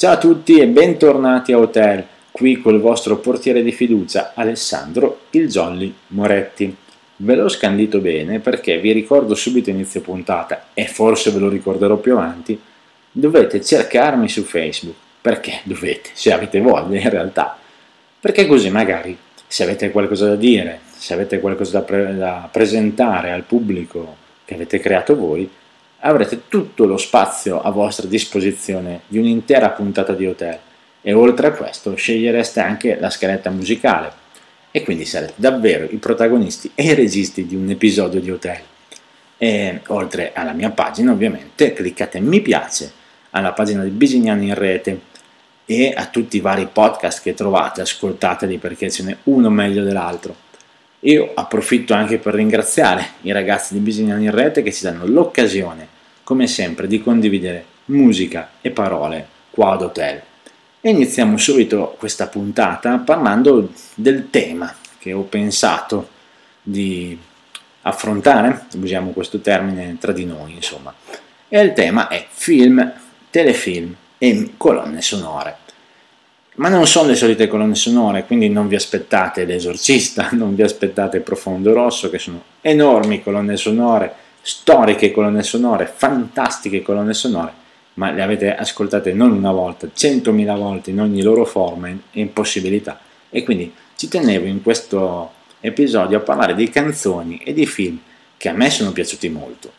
Ciao a tutti e bentornati a Hotel, qui col vostro portiere di fiducia Alessandro il Jolly Moretti. Ve l'ho scandito bene perché vi ricordo subito inizio puntata e forse ve lo ricorderò più avanti, dovete cercarmi su Facebook. Perché dovete? Se avete voglia in realtà. Perché così magari se avete qualcosa da dire, se avete qualcosa da, pre- da presentare al pubblico che avete creato voi, avrete tutto lo spazio a vostra disposizione di un'intera puntata di hotel e oltre a questo scegliereste anche la scaletta musicale e quindi sarete davvero i protagonisti e i registi di un episodio di hotel. E oltre alla mia pagina ovviamente cliccate mi piace alla pagina di Bisignani in rete e a tutti i vari podcast che trovate, ascoltateli perché ce n'è uno meglio dell'altro. Io approfitto anche per ringraziare i ragazzi di Bisignani in rete che ci danno l'occasione, come sempre, di condividere musica e parole qua ad Hotel. E iniziamo subito questa puntata parlando del tema che ho pensato di affrontare, usiamo questo termine tra di noi, insomma. E il tema è film, telefilm e colonne sonore ma non sono le solite colonne sonore, quindi non vi aspettate l'esorcista, non vi aspettate Profondo Rosso, che sono enormi colonne sonore, storiche colonne sonore, fantastiche colonne sonore, ma le avete ascoltate non una volta, centomila volte in ogni loro forma e impossibilità. E quindi ci tenevo in questo episodio a parlare di canzoni e di film che a me sono piaciuti molto,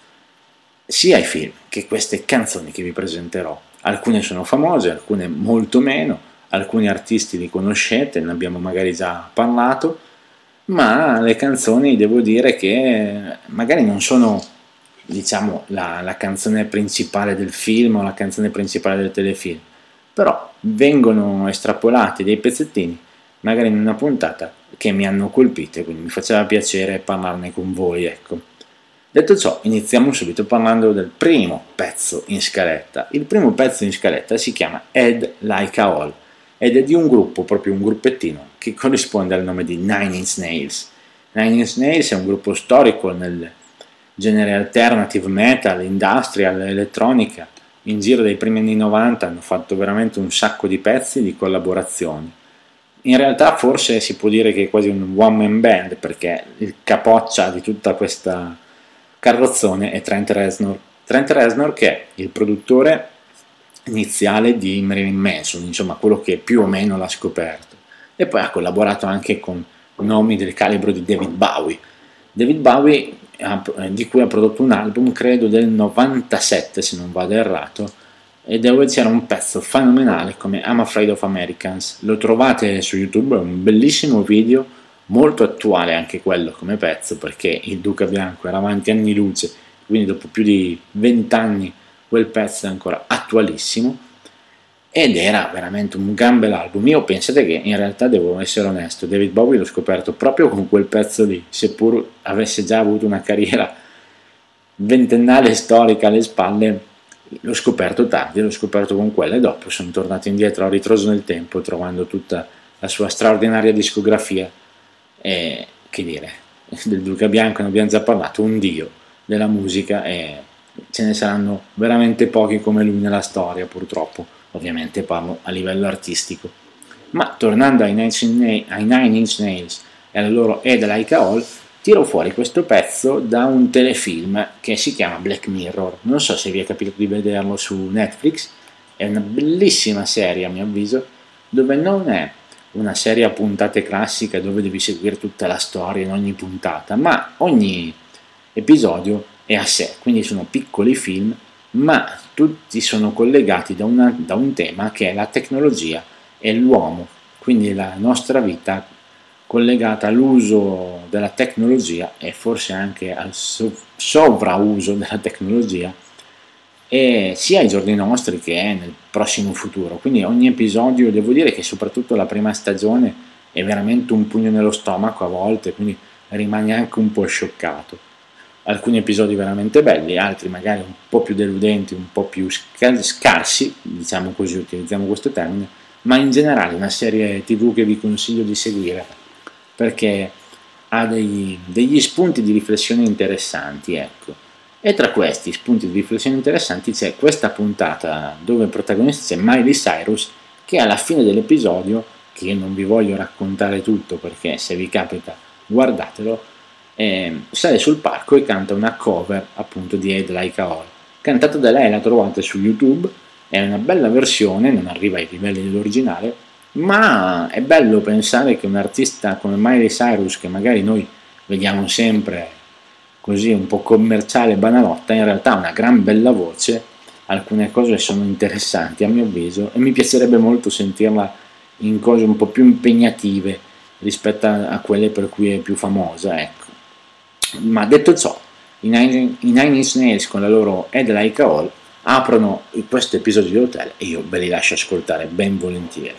sia i film che queste canzoni che vi presenterò. Alcune sono famose, alcune molto meno, alcuni artisti li conoscete, ne abbiamo magari già parlato, ma le canzoni devo dire che magari non sono diciamo la, la canzone principale del film o la canzone principale del telefilm, però vengono estrapolati dei pezzettini magari in una puntata che mi hanno colpito quindi mi faceva piacere parlarne con voi, ecco. Detto ciò, iniziamo subito parlando del primo pezzo in scaletta. Il primo pezzo in scaletta si chiama Ed Like a All ed è di un gruppo, proprio un gruppettino, che corrisponde al nome di Nine Inch Nails. Nine Inch Nails è un gruppo storico nel genere alternative metal, industrial, elettronica. In giro dai primi anni 90 hanno fatto veramente un sacco di pezzi di collaborazioni. In realtà forse si può dire che è quasi un one man band perché il capoccia di tutta questa carrozzone è Trent Reznor. Trent Reznor che è il produttore iniziale di Marilyn Manson, insomma quello che più o meno l'ha scoperto. E poi ha collaborato anche con nomi del calibro di David Bowie. David Bowie, di cui ha prodotto un album, credo del 97 se non vado errato, e dove c'era un pezzo fenomenale come I'm Afraid of Americans. Lo trovate su YouTube, è un bellissimo video, molto attuale anche quello come pezzo, perché il Duca Bianco era avanti anni luce, quindi dopo più di vent'anni quel pezzo è ancora attualissimo ed era veramente un gran bel album. Io pensate che in realtà devo essere onesto, David Bowie l'ho scoperto proprio con quel pezzo lì, seppur avesse già avuto una carriera ventennale storica alle spalle, l'ho scoperto tardi, l'ho scoperto con quella e dopo sono tornato indietro a ritroso nel tempo trovando tutta la sua straordinaria discografia e che dire, del Duca Bianco ne abbiamo già parlato, un dio della musica e ce ne saranno veramente pochi come lui nella storia, purtroppo. Ovviamente parlo a livello artistico. Ma tornando ai Nine, Inch Nails e alla loro Ed Like a All, tiro fuori questo pezzo da un telefilm che si chiama Black Mirror. Non so se vi è capitato di vederlo su Netflix, è una bellissima serie a mio avviso, dove non è una serie a puntate classica dove devi seguire tutta la storia in ogni puntata, ma ogni episodio è a sé, quindi sono piccoli film, ma tutti sono collegati da, una, da un tema che è la tecnologia e l'uomo, quindi la nostra vita collegata all'uso della tecnologia e forse anche al sovrauso della tecnologia e sia ai giorni nostri che nel prossimo futuro. Quindi ogni episodio, devo dire che soprattutto la prima stagione è veramente un pugno nello stomaco a volte, quindi rimani anche un po' scioccato alcuni episodi veramente belli, altri magari un po' più deludenti, un po' più scarsi, diciamo così, utilizziamo questo termine, ma in generale una serie tv che vi consiglio di seguire perché ha degli, degli spunti di riflessione interessanti, ecco. E tra questi spunti di riflessione interessanti c'è questa puntata dove il protagonista c'è Miley Cyrus che alla fine dell'episodio, che non vi voglio raccontare tutto perché se vi capita guardatelo, eh, sale sul palco e canta una cover appunto di Ed Like All. Cantata da lei, la trovate su YouTube, è una bella versione, non arriva ai livelli dell'originale, ma è bello pensare che un artista come Miley Cyrus, che magari noi vediamo sempre così un po' commerciale, banalotta, in realtà ha una gran bella voce, alcune cose sono interessanti a mio avviso e mi piacerebbe molto sentirla in cose un po' più impegnative rispetto a, quelle per cui è più famosa, ecco. Ma detto ciò, i Nine, i Inch Nails con la loro Head Like a All aprono questo episodio di Hotel e io ve li lascio ascoltare ben volentieri.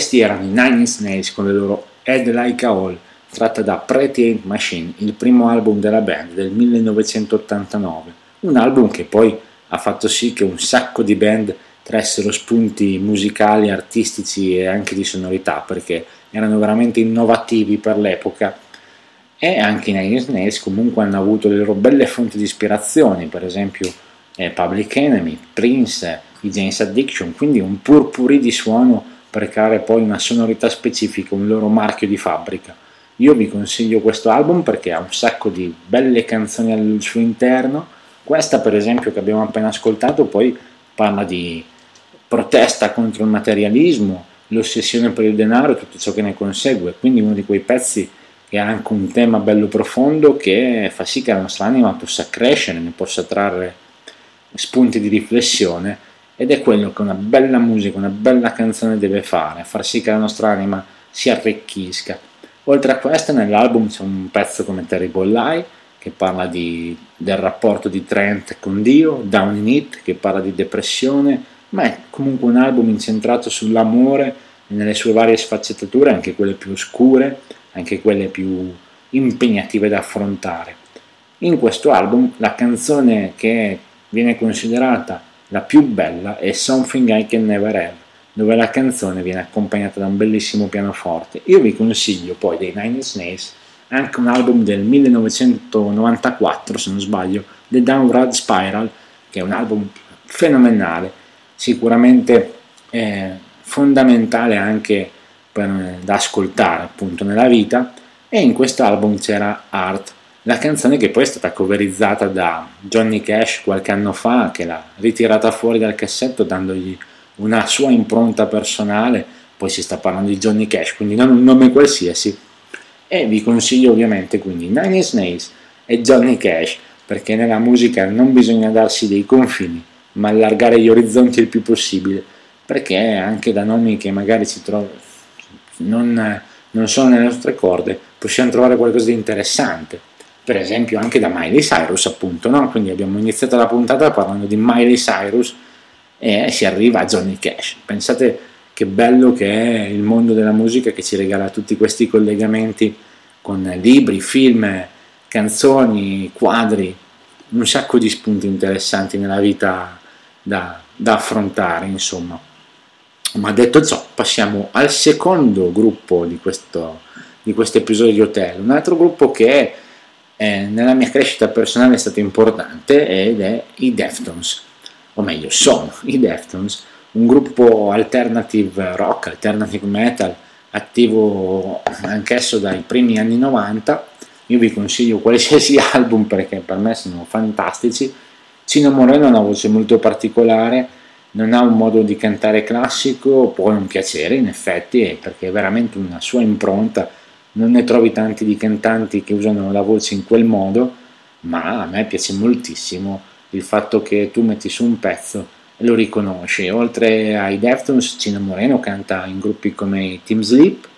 Questi erano i Nine Inch Nails con le loro Head Like a Hole, tratta da Pretty Ain't Machine, il primo album della band del 1989. Un album che poi ha fatto sì che un sacco di band tressero spunti musicali, artistici e anche di sonorità, perché erano veramente innovativi per l'epoca e anche i Nine Inch Nails comunque hanno avuto le loro belle fonti di ispirazione, per esempio eh, Public Enemy, Prince, i James Addiction, quindi un purpurì di suono per creare poi una sonorità specifica, un loro marchio di fabbrica. Io vi consiglio questo album perché ha un sacco di belle canzoni al suo interno, questa per esempio che abbiamo appena ascoltato poi parla di protesta contro il materialismo, l'ossessione per il denaro e tutto ciò che ne consegue, quindi uno di quei pezzi che ha anche un tema bello profondo che fa sì che la nostra anima possa crescere, ne possa trarre spunti di riflessione ed è quello che una bella musica, una bella canzone deve fare, far sì che la nostra anima si arricchisca. Oltre a questo nell'album c'è un pezzo come Terrible Lie che parla di, del rapporto di Trent con Dio, Down in It che parla di depressione, ma è comunque un album incentrato sull'amore nelle sue varie sfaccettature, anche quelle più oscure, anche quelle più impegnative da affrontare. In questo album la canzone che viene considerata la più bella è Something I Can Never Have, dove la canzone viene accompagnata da un bellissimo pianoforte. Io vi consiglio poi dei Nine Inch anche un album del 1994, se non sbaglio, The Downward Spiral, che è un album fenomenale, sicuramente eh, fondamentale anche per, da ascoltare appunto nella vita e in questo album c'era Art, la canzone che poi è stata coverizzata da Johnny Cash qualche anno fa che l'ha ritirata fuori dal cassetto dandogli una sua impronta personale, poi si sta parlando di Johnny Cash, quindi non un nome qualsiasi. E vi consiglio ovviamente quindi Nine Inch e Johnny Cash perché nella musica non bisogna darsi dei confini ma allargare gli orizzonti il più possibile perché anche da nomi che magari si trovano non, non sono nelle nostre corde possiamo trovare qualcosa di interessante per esempio anche da Miley Cyrus appunto no? quindi abbiamo iniziato la puntata parlando di Miley Cyrus e si arriva a Johnny Cash pensate che bello che è il mondo della musica che ci regala tutti questi collegamenti con libri, film, canzoni, quadri, un sacco di spunti interessanti nella vita da, da affrontare, insomma. Ma detto ciò, passiamo al secondo gruppo di questo, di questo episodio di Hotel, un altro gruppo che eh, nella mia crescita personale è stato importante ed è i Deftones, o meglio sono i Deftones, un gruppo alternative rock, alternative metal, attivo anch'esso dai primi anni 90. Io vi consiglio qualsiasi album perché per me sono fantastici. Cino Moreno ha una voce molto particolare, non ha un modo di cantare classico, può non piacere in effetti, perché è veramente una sua impronta. Non ne trovi tanti di cantanti che usano la voce in quel modo, ma a me piace moltissimo il fatto che tu metti su un pezzo lo riconosce. Oltre ai Deftones, Cino Moreno canta in gruppi come Team Sleep.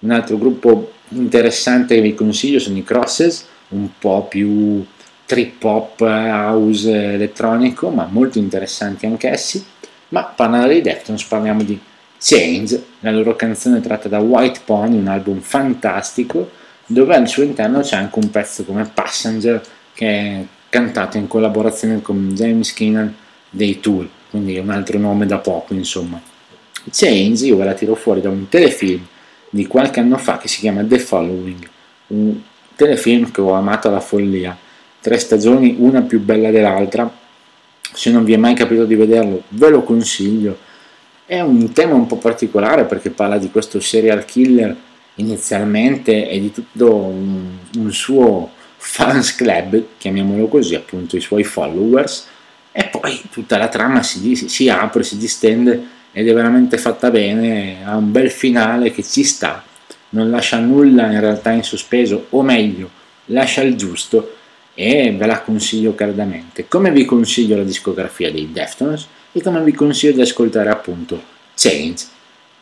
Un altro gruppo interessante che vi consiglio sono i Crosses, un po' più trip hop, house elettronico, ma molto interessanti anch'essi. Ma parlando dei Deftones parliamo di Change, la loro canzone tratta da White Pony, un album fantastico, dove al suo interno c'è anche un pezzo come Passenger che è cantato in collaborazione con James Keenan dei Tool, quindi un altro nome da poco, insomma. Change io ve la tiro fuori da un telefilm di qualche anno fa che si chiama The Following, un telefilm che ho amato alla follia, tre stagioni, una più bella dell'altra, se non vi è mai capitato di vederlo ve lo consiglio, è un tema un po' particolare perché parla di questo serial killer inizialmente e di tutto un, un suo fans club, chiamiamolo così, appunto i suoi followers, e poi tutta la trama si, si apre, si distende ed è veramente fatta bene, ha un bel finale che ci sta, non lascia nulla in realtà in sospeso, o meglio, lascia il giusto e ve la consiglio caldamente. Come vi consiglio la discografia dei Deftones e come vi consiglio di ascoltare appunto Change,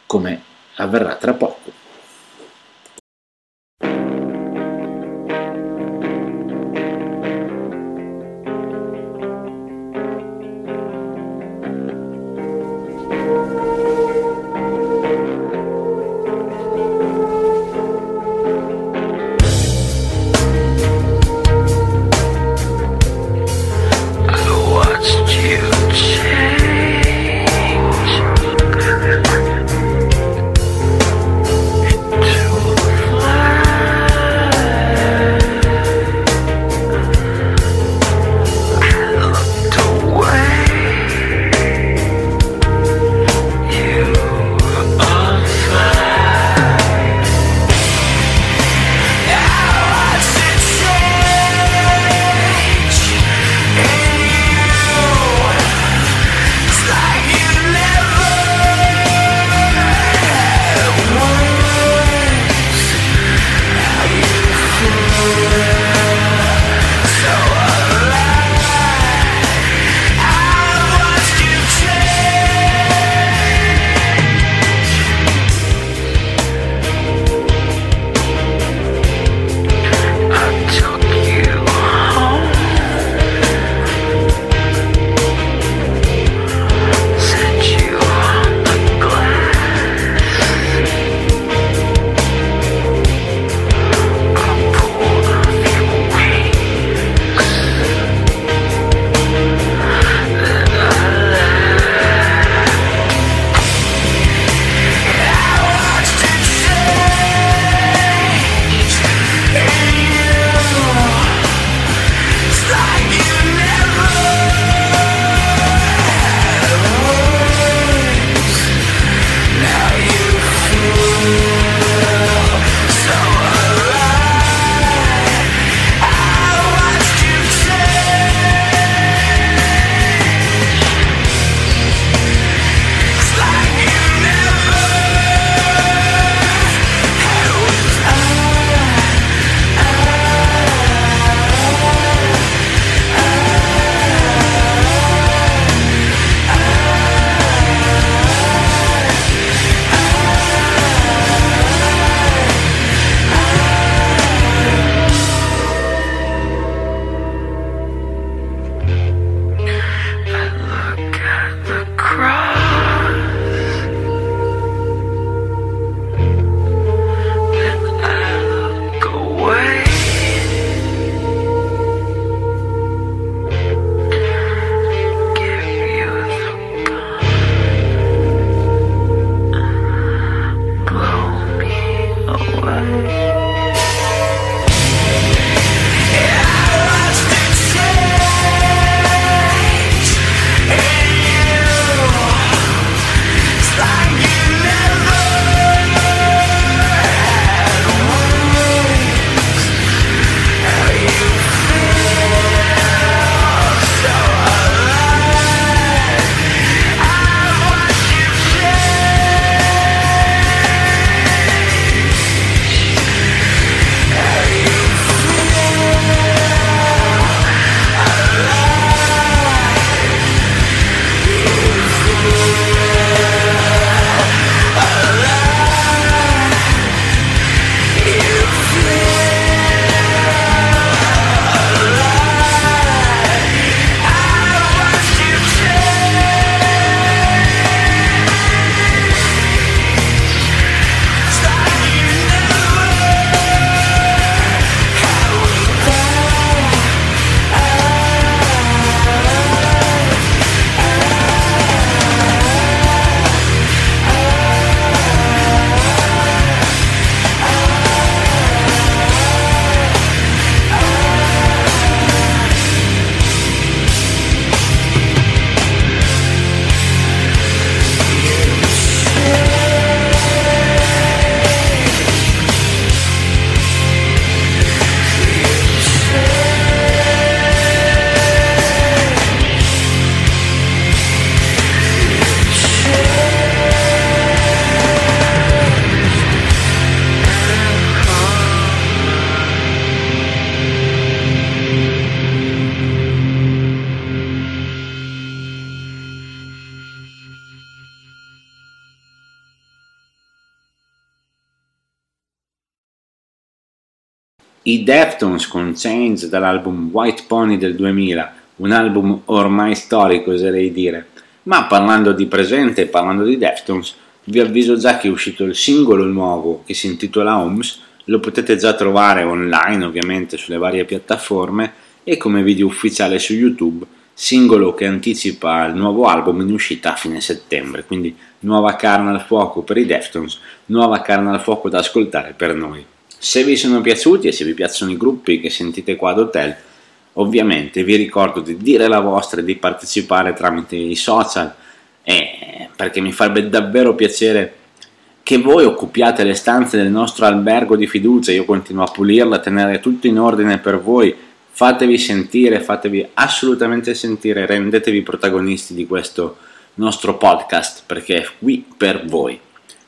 come avverrà tra poco. Deftones con Change dall'album White Pony del 2000, un album ormai storico oserei dire. Ma parlando di presente parlando di Deftones, vi avviso già che è uscito il singolo nuovo che si intitola Homes, lo potete già trovare online ovviamente sulle varie piattaforme e come video ufficiale su YouTube, singolo che anticipa il nuovo album in uscita a fine settembre, quindi nuova carne al fuoco per i Deftones, nuova carne al fuoco da ascoltare per noi. Se vi sono piaciuti e se vi piacciono i gruppi che sentite qua ad Hotel, ovviamente vi ricordo di dire la vostra e di partecipare tramite i social, eh, perché mi farebbe davvero piacere che voi occupiate le stanze del nostro albergo di fiducia, io continuo a pulirla, a tenere tutto in ordine per voi, fatevi sentire, fatevi assolutamente sentire, rendetevi protagonisti di questo nostro podcast perché è qui per voi.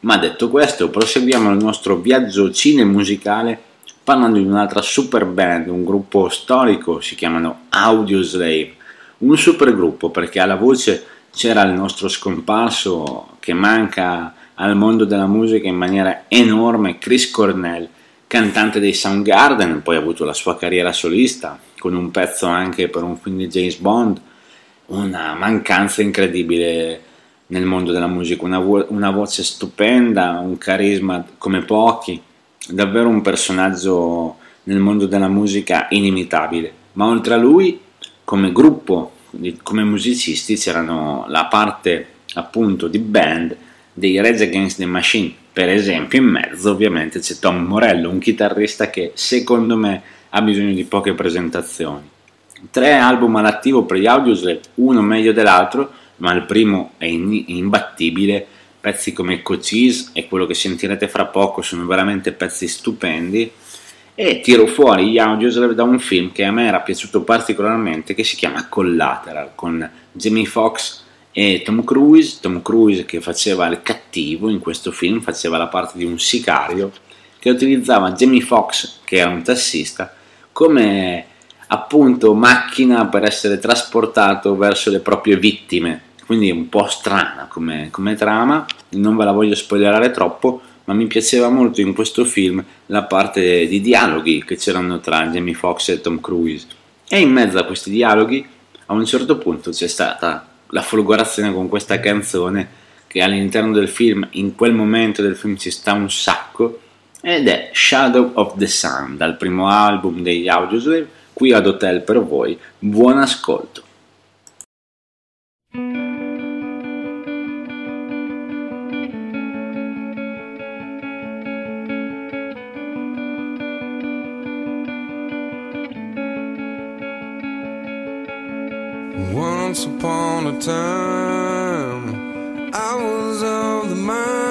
Ma detto questo, proseguiamo il nostro viaggio cinemusicale parlando di un'altra super band, un gruppo storico, si chiamano Audioslave, un super gruppo perché alla voce c'era il nostro scomparso che manca al mondo della musica in maniera enorme, Chris Cornell, cantante dei Soundgarden, poi ha avuto la sua carriera solista con un pezzo anche per un film di James Bond, una mancanza incredibile nel mondo della musica, una, vo- una voce stupenda, un carisma come pochi, davvero un personaggio nel mondo della musica inimitabile. Ma oltre a lui, come gruppo, come musicisti, c'erano la parte appunto di band dei Rage Against the Machine. Per esempio, in mezzo ovviamente c'è Tom Morello, un chitarrista che secondo me ha bisogno di poche presentazioni. Tre album all'attivo per gli Audioslave, uno meglio dell'altro, ma il primo è imbattibile. Pezzi come Cochise e quello che sentirete fra poco sono veramente pezzi stupendi. E tiro fuori gli Audioslave da un film che a me era piaciuto particolarmente, che si chiama Collateral, con Jamie Foxx e Tom Cruise. Tom Cruise che faceva il cattivo in questo film, faceva la parte di un sicario che utilizzava Jamie Foxx, che era un tassista, come appunto macchina per essere trasportato verso le proprie vittime. Quindi è un po' strana come, come trama, non ve la voglio spoilerare troppo, ma mi piaceva molto in questo film la parte di dialoghi che c'erano tra Jamie Foxx e Tom Cruise. E in mezzo a questi dialoghi, a un certo punto c'è stata la folgorazione con questa canzone che all'interno del film, in quel momento del film ci sta un sacco, ed è Shadow of the Sun, dal primo album degli Audioslave, qui ad Hotel per voi. Buon ascolto. Once upon a time, I was of the mind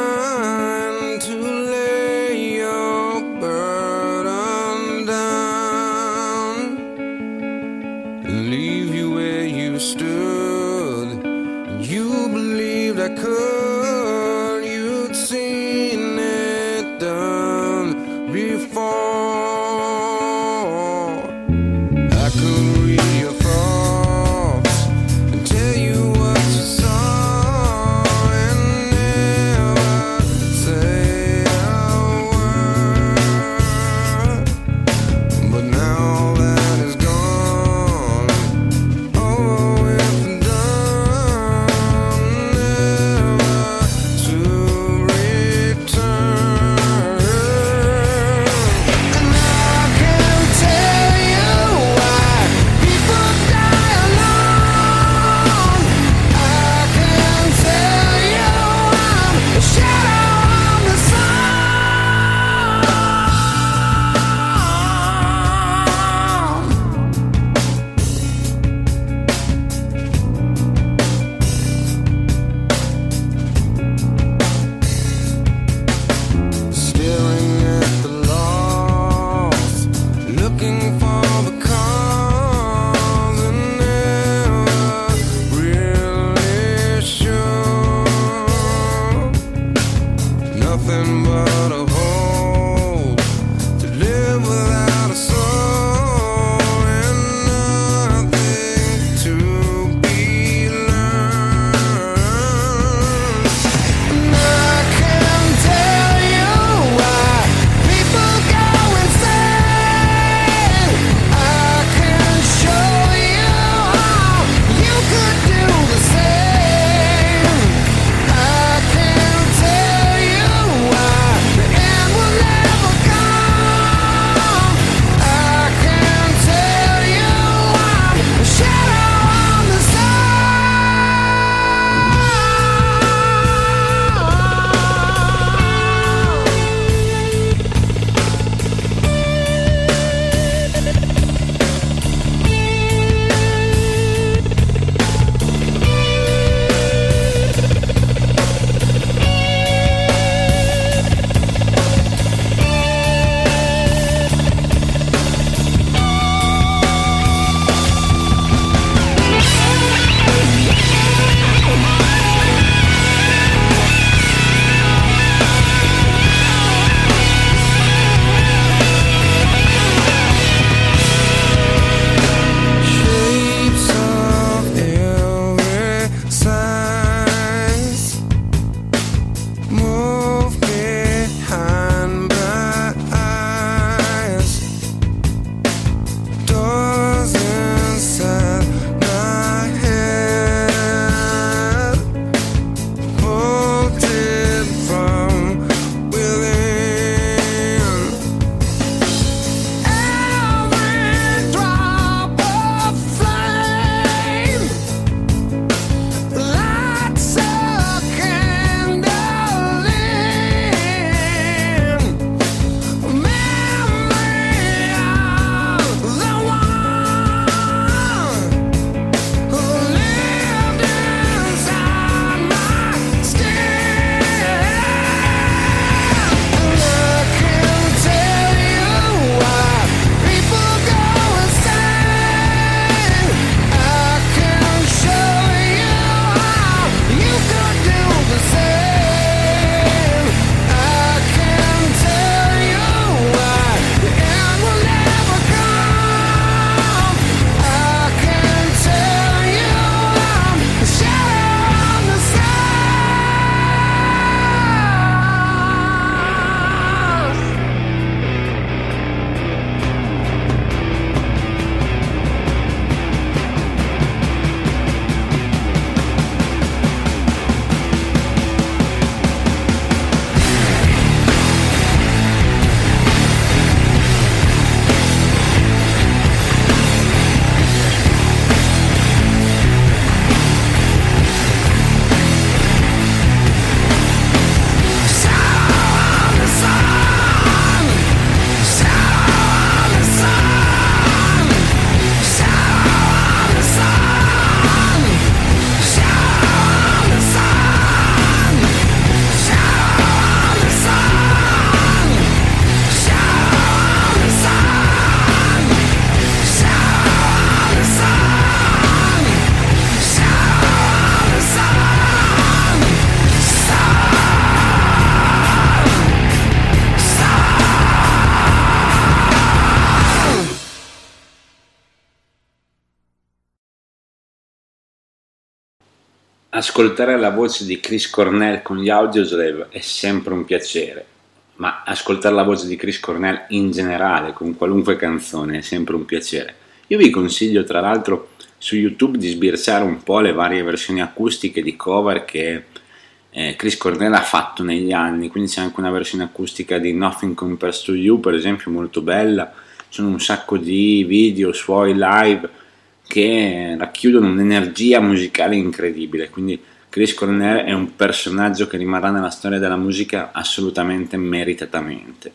Ascoltare la voce di Chris Cornell con gli Audioslave è sempre un piacere, ma ascoltare la voce di Chris Cornell in generale con qualunque canzone è sempre un piacere. Io vi consiglio tra l'altro su YouTube di sbirciare un po' le varie versioni acustiche di cover che eh, Chris Cornell ha fatto negli anni, quindi c'è anche una versione acustica di Nothing Compares to You, per esempio, molto bella. Ci sono un sacco di video suoi live che racchiudono un'energia musicale incredibile, quindi Chris Cornell è un personaggio che rimarrà nella storia della musica assolutamente meritatamente.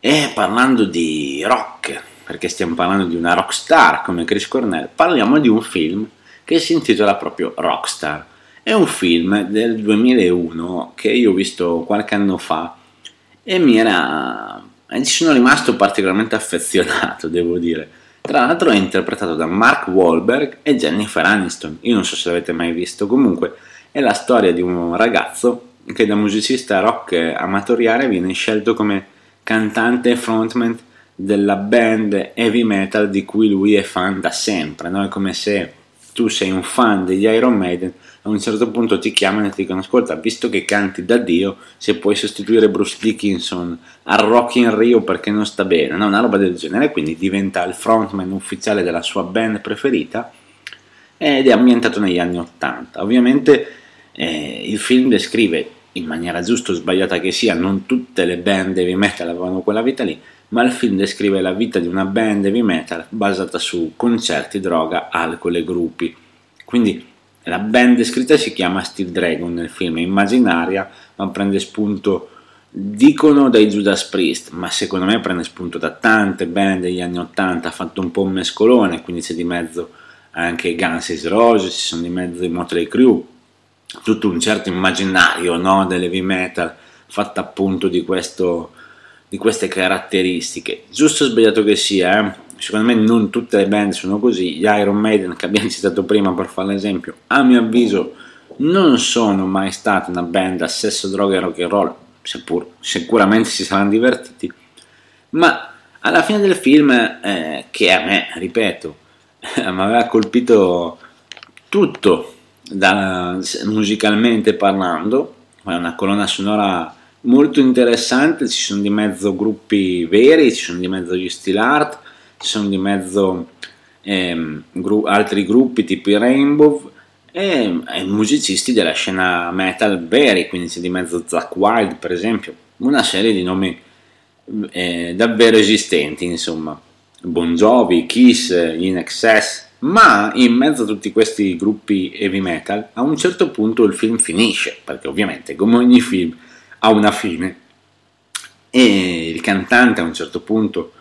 E parlando di rock, perché stiamo parlando di una rockstar come Chris Cornell, parliamo di un film che si intitola proprio Rockstar. È un film del 2001 che io ho visto qualche anno fa e mi era... ci sono rimasto particolarmente affezionato, devo dire tra l'altro è interpretato da Mark Wahlberg e Jennifer Aniston. Io non so se l'avete mai visto, comunque è la storia di un ragazzo che da musicista rock amatoriale viene scelto come cantante e frontman della band heavy metal di cui lui è fan da sempre. No? È come se tu sei un fan degli Iron Maiden a un certo punto ti chiamano e ti dicono ascolta visto che canti da Dio se puoi sostituire Bruce Dickinson al Rock in Rio perché non sta bene? No? una roba del genere. Quindi diventa il frontman ufficiale della sua band preferita ed è ambientato negli anni 80 ovviamente eh, il film descrive in maniera giusta o sbagliata che sia non tutte le band heavy metal avevano quella vita lì ma il film descrive la vita di una band heavy metal basata su concerti, droga, alcol e gruppi. Quindi la band descritta si chiama Steel Dragon nel film, è immaginaria, ma prende spunto, dicono dai Judas Priest, ma secondo me prende spunto da tante band degli anni 80, ha fatto un po' un mescolone, quindi c'è di mezzo anche Guns N' Roses, ci sono di mezzo i Motley Crue, tutto un certo immaginario no, dell'heavy metal fatto appunto di, questo, di queste caratteristiche. Giusto o sbagliato che sia, eh? Secondo me non tutte le band sono così, gli Iron Maiden che abbiamo citato prima per fare l'esempio, a mio avviso non sono mai stati una band a sesso, droga e rock and roll, seppur sicuramente si saranno divertiti, ma alla fine del film, eh, che a me, ripeto, mi aveva colpito tutto da, musicalmente parlando, è una colonna sonora molto interessante, ci sono di mezzo gruppi veri, ci sono di mezzo gli steel art, ci sono di mezzo ehm, gru- altri gruppi tipo i Rainbow e, e, musicisti della scena metal veri, quindi c'è di mezzo Zack Wild per esempio, una serie di nomi eh, davvero esistenti, insomma, Bon Jovi, Kiss, In Excess, ma in mezzo a tutti questi gruppi heavy metal a un certo punto il film finisce, perché ovviamente come ogni film ha una fine. E il cantante a un certo punto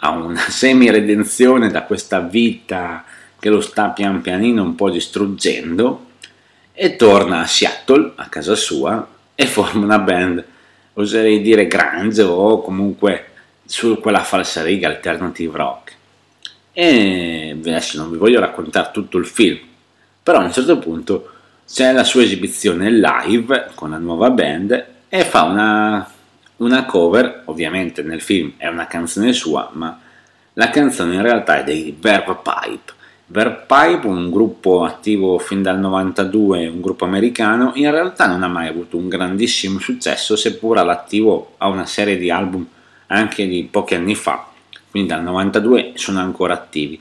a una semi-redenzione da questa vita che lo sta pian pianino un po' distruggendo e torna a Seattle, a casa sua, e forma una band, oserei dire grunge o comunque su quella falsa riga alternative rock. E adesso non vi voglio raccontare tutto il film, però a un certo punto c'è la sua esibizione live con la nuova band e fa una una cover, ovviamente nel film è una canzone sua, ma la canzone in realtà è dei Verve Pipe. Verve Pipe, un gruppo attivo fin dal 92, un gruppo americano, in realtà non ha mai avuto un grandissimo successo, seppur all'attivo ha una serie di album anche di pochi anni fa, quindi dal 92 sono ancora attivi.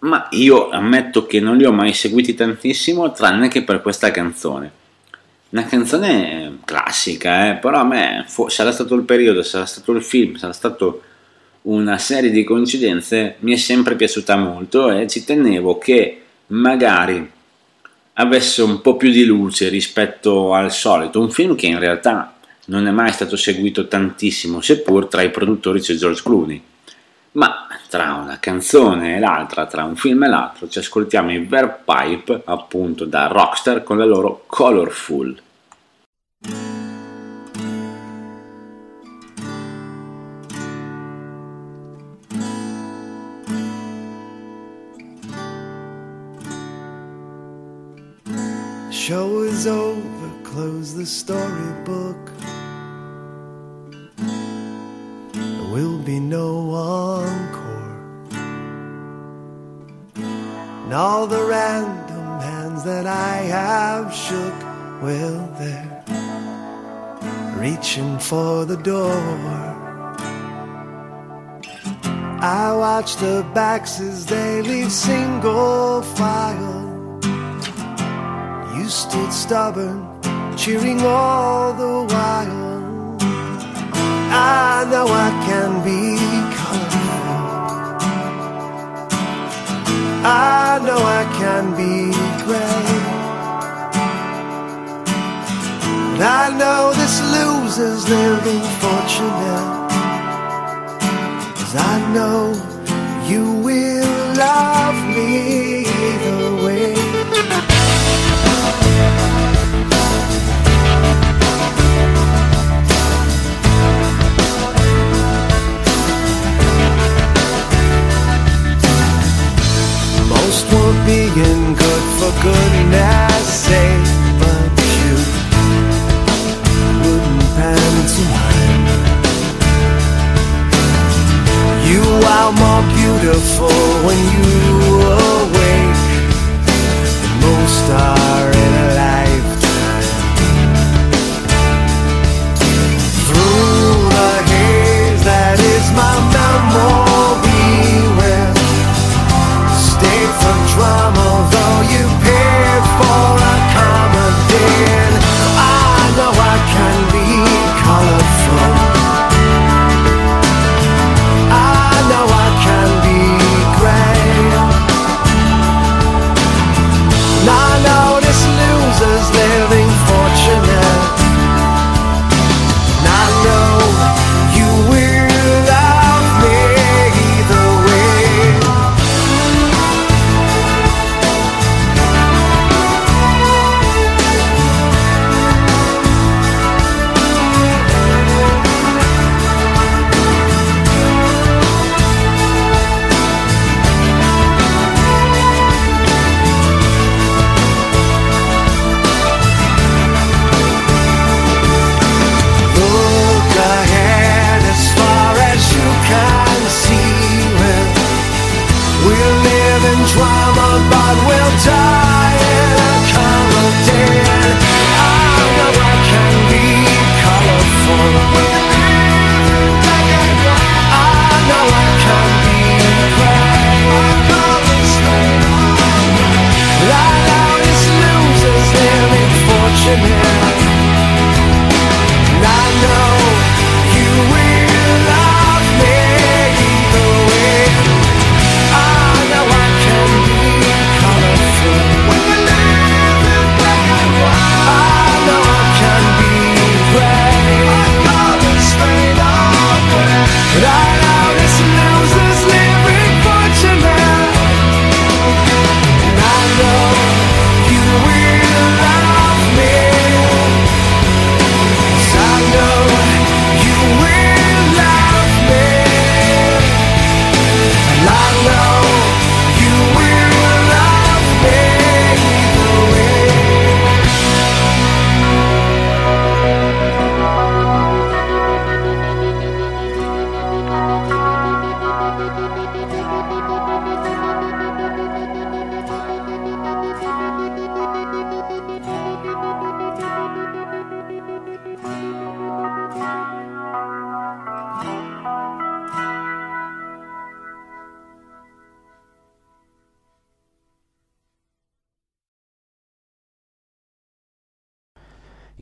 Ma io ammetto che non li ho mai seguiti tantissimo, tranne che per questa canzone una canzone classica, eh, però a me fu- sarà stato il periodo, sarà stato il film, sarà stato una serie di coincidenze, mi è sempre piaciuta molto e ci tenevo che magari avesse un po' più di luce rispetto al solito, un film che in realtà non è mai stato seguito tantissimo, seppur tra i produttori c'è George Clooney. Ma tra una canzone e l'altra, tra un film e l'altro, ci ascoltiamo i Verpipe appunto da Rockstar con la loro Colorful. show is over, close the storybook. will be no encore. And all the random hands that I have shook, well, they're reaching for the door. I watch the backs as they leave single file. You stood stubborn, cheering all the while. I know I can be I know I can be great But I know this loser's living fortunate. Cause I know you will love me being good for goodness sake, but you wouldn't pantomime. You are more beautiful when you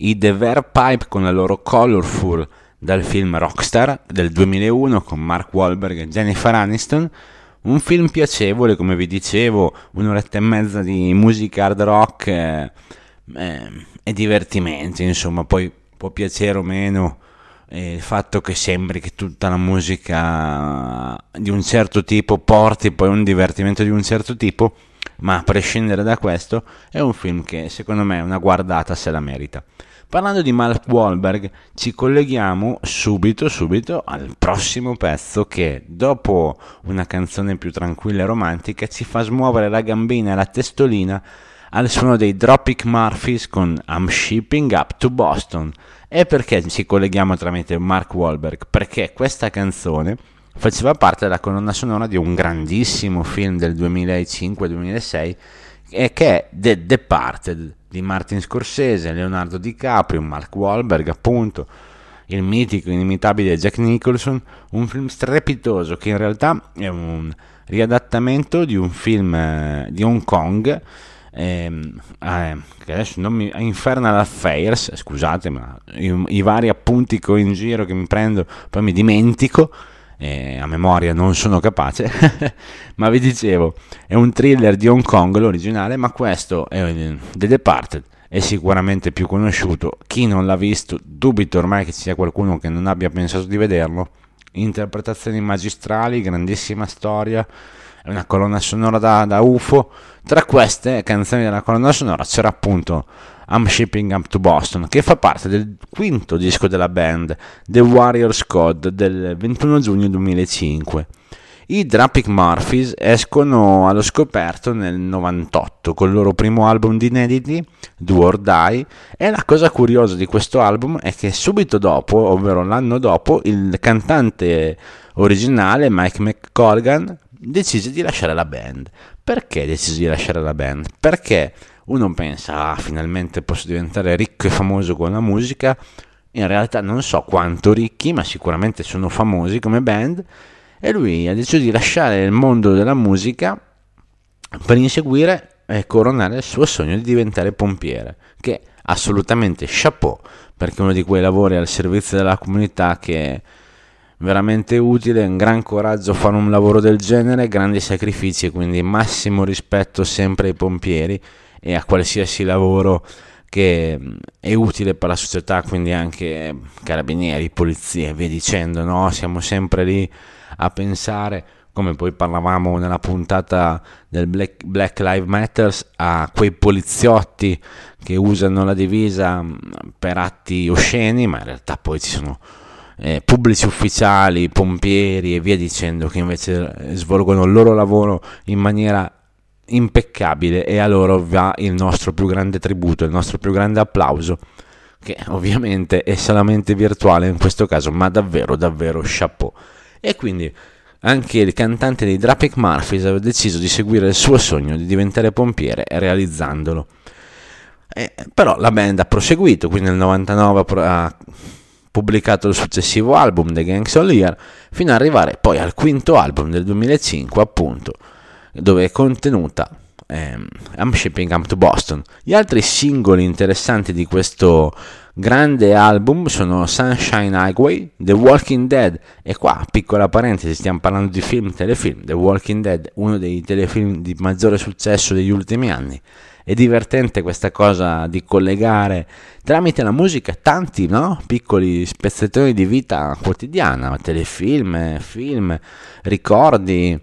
I The Verpipe con la loro Colorful dal film Rockstar del 2001 con Mark Wahlberg e Jennifer Aniston. Un film piacevole, come vi dicevo, un'oretta e mezza di musica hard rock eh, eh, e divertimento, insomma, poi può piacere o meno eh, il fatto che sembri che tutta la musica di un certo tipo porti poi un divertimento di un certo tipo, ma a prescindere da questo è un film che secondo me una guardata se la merita. Parlando di Mark Wahlberg, ci colleghiamo subito, subito al prossimo pezzo che, dopo una canzone più tranquilla e romantica, ci fa smuovere la gambina e la testolina al suono dei Dropkick Murphys con I'm Shipping Up to Boston. E perché ci colleghiamo tramite Mark Wahlberg? Perché questa canzone faceva parte della colonna sonora di un grandissimo film del 2005-2006 e che è The Departed di Martin Scorsese, Leonardo DiCaprio, Mark Wahlberg appunto, il mitico, inimitabile Jack Nicholson, un film strepitoso che in realtà è un riadattamento di un film eh, di Hong Kong ehm, eh, che adesso non mi Infernal Affairs scusate ma i, i, vari appunti che ho in giro che mi prendo poi mi dimentico eh, a memoria non sono capace ma vi dicevo è un thriller di Hong Kong l'originale ma questo è eh, The Departed è sicuramente più conosciuto chi non l'ha visto dubito ormai che ci sia qualcuno che non abbia pensato di vederlo interpretazioni magistrali grandissima storia è una colonna sonora da, da UFO. Tra queste canzoni della colonna sonora c'era appunto I'm Shipping Up to Boston, che fa parte del quinto disco della band, The Warriors Code, del 21 giugno 2005. I Drapic Murphys escono allo scoperto nel 98 con il loro primo album di inediti, Do or Die, e la cosa curiosa di questo album è che subito dopo, ovvero l'anno dopo, il cantante originale Mike McColgan decise di lasciare la band. Perché decise di lasciare la band? Perché uno pensa, ah, finalmente posso diventare ricco e famoso con la musica. In realtà non so quanto ricchi, ma sicuramente sono famosi come band. E lui ha deciso di lasciare il mondo della musica per inseguire e coronare il suo sogno di diventare pompiere, che assolutamente chapeau, perché è uno di quei lavori al servizio della comunità che veramente utile, un gran coraggio fare un lavoro del genere, grandi sacrifici, quindi massimo rispetto sempre ai pompieri e a qualsiasi lavoro che è utile per la società, quindi anche carabinieri, polizie, via dicendo, no? Siamo sempre lì a pensare, come poi parlavamo nella puntata del Black, Black Lives Matter, a quei poliziotti che usano la divisa per atti osceni, ma in realtà poi ci sono eh, pubblici ufficiali, pompieri e via dicendo che invece svolgono il loro lavoro in maniera impeccabile e a loro va il nostro più grande tributo, il nostro più grande applauso che ovviamente è solamente virtuale in questo caso, ma davvero davvero chapeau. E quindi anche il cantante dei Drapic Murphys aveva deciso di seguire il suo sogno di diventare pompiere realizzandolo. Eh, però la band ha proseguito, quindi nel 99 ha pubblicato il successivo album The Gangs All Year, fino ad arrivare poi al quinto album del 2005, appunto, dove è contenuta ehm, I'm Shipping Up to Boston. Gli altri singoli interessanti di questo grande album sono Sunshine Highway, The Walking Dead, e qua, piccola parentesi, stiamo parlando di film, telefilm, The Walking Dead, uno dei telefilm di maggiore successo degli ultimi anni è divertente questa cosa di collegare tramite la musica tanti no? piccoli spezzettoni di vita quotidiana, telefilm, film, ricordi,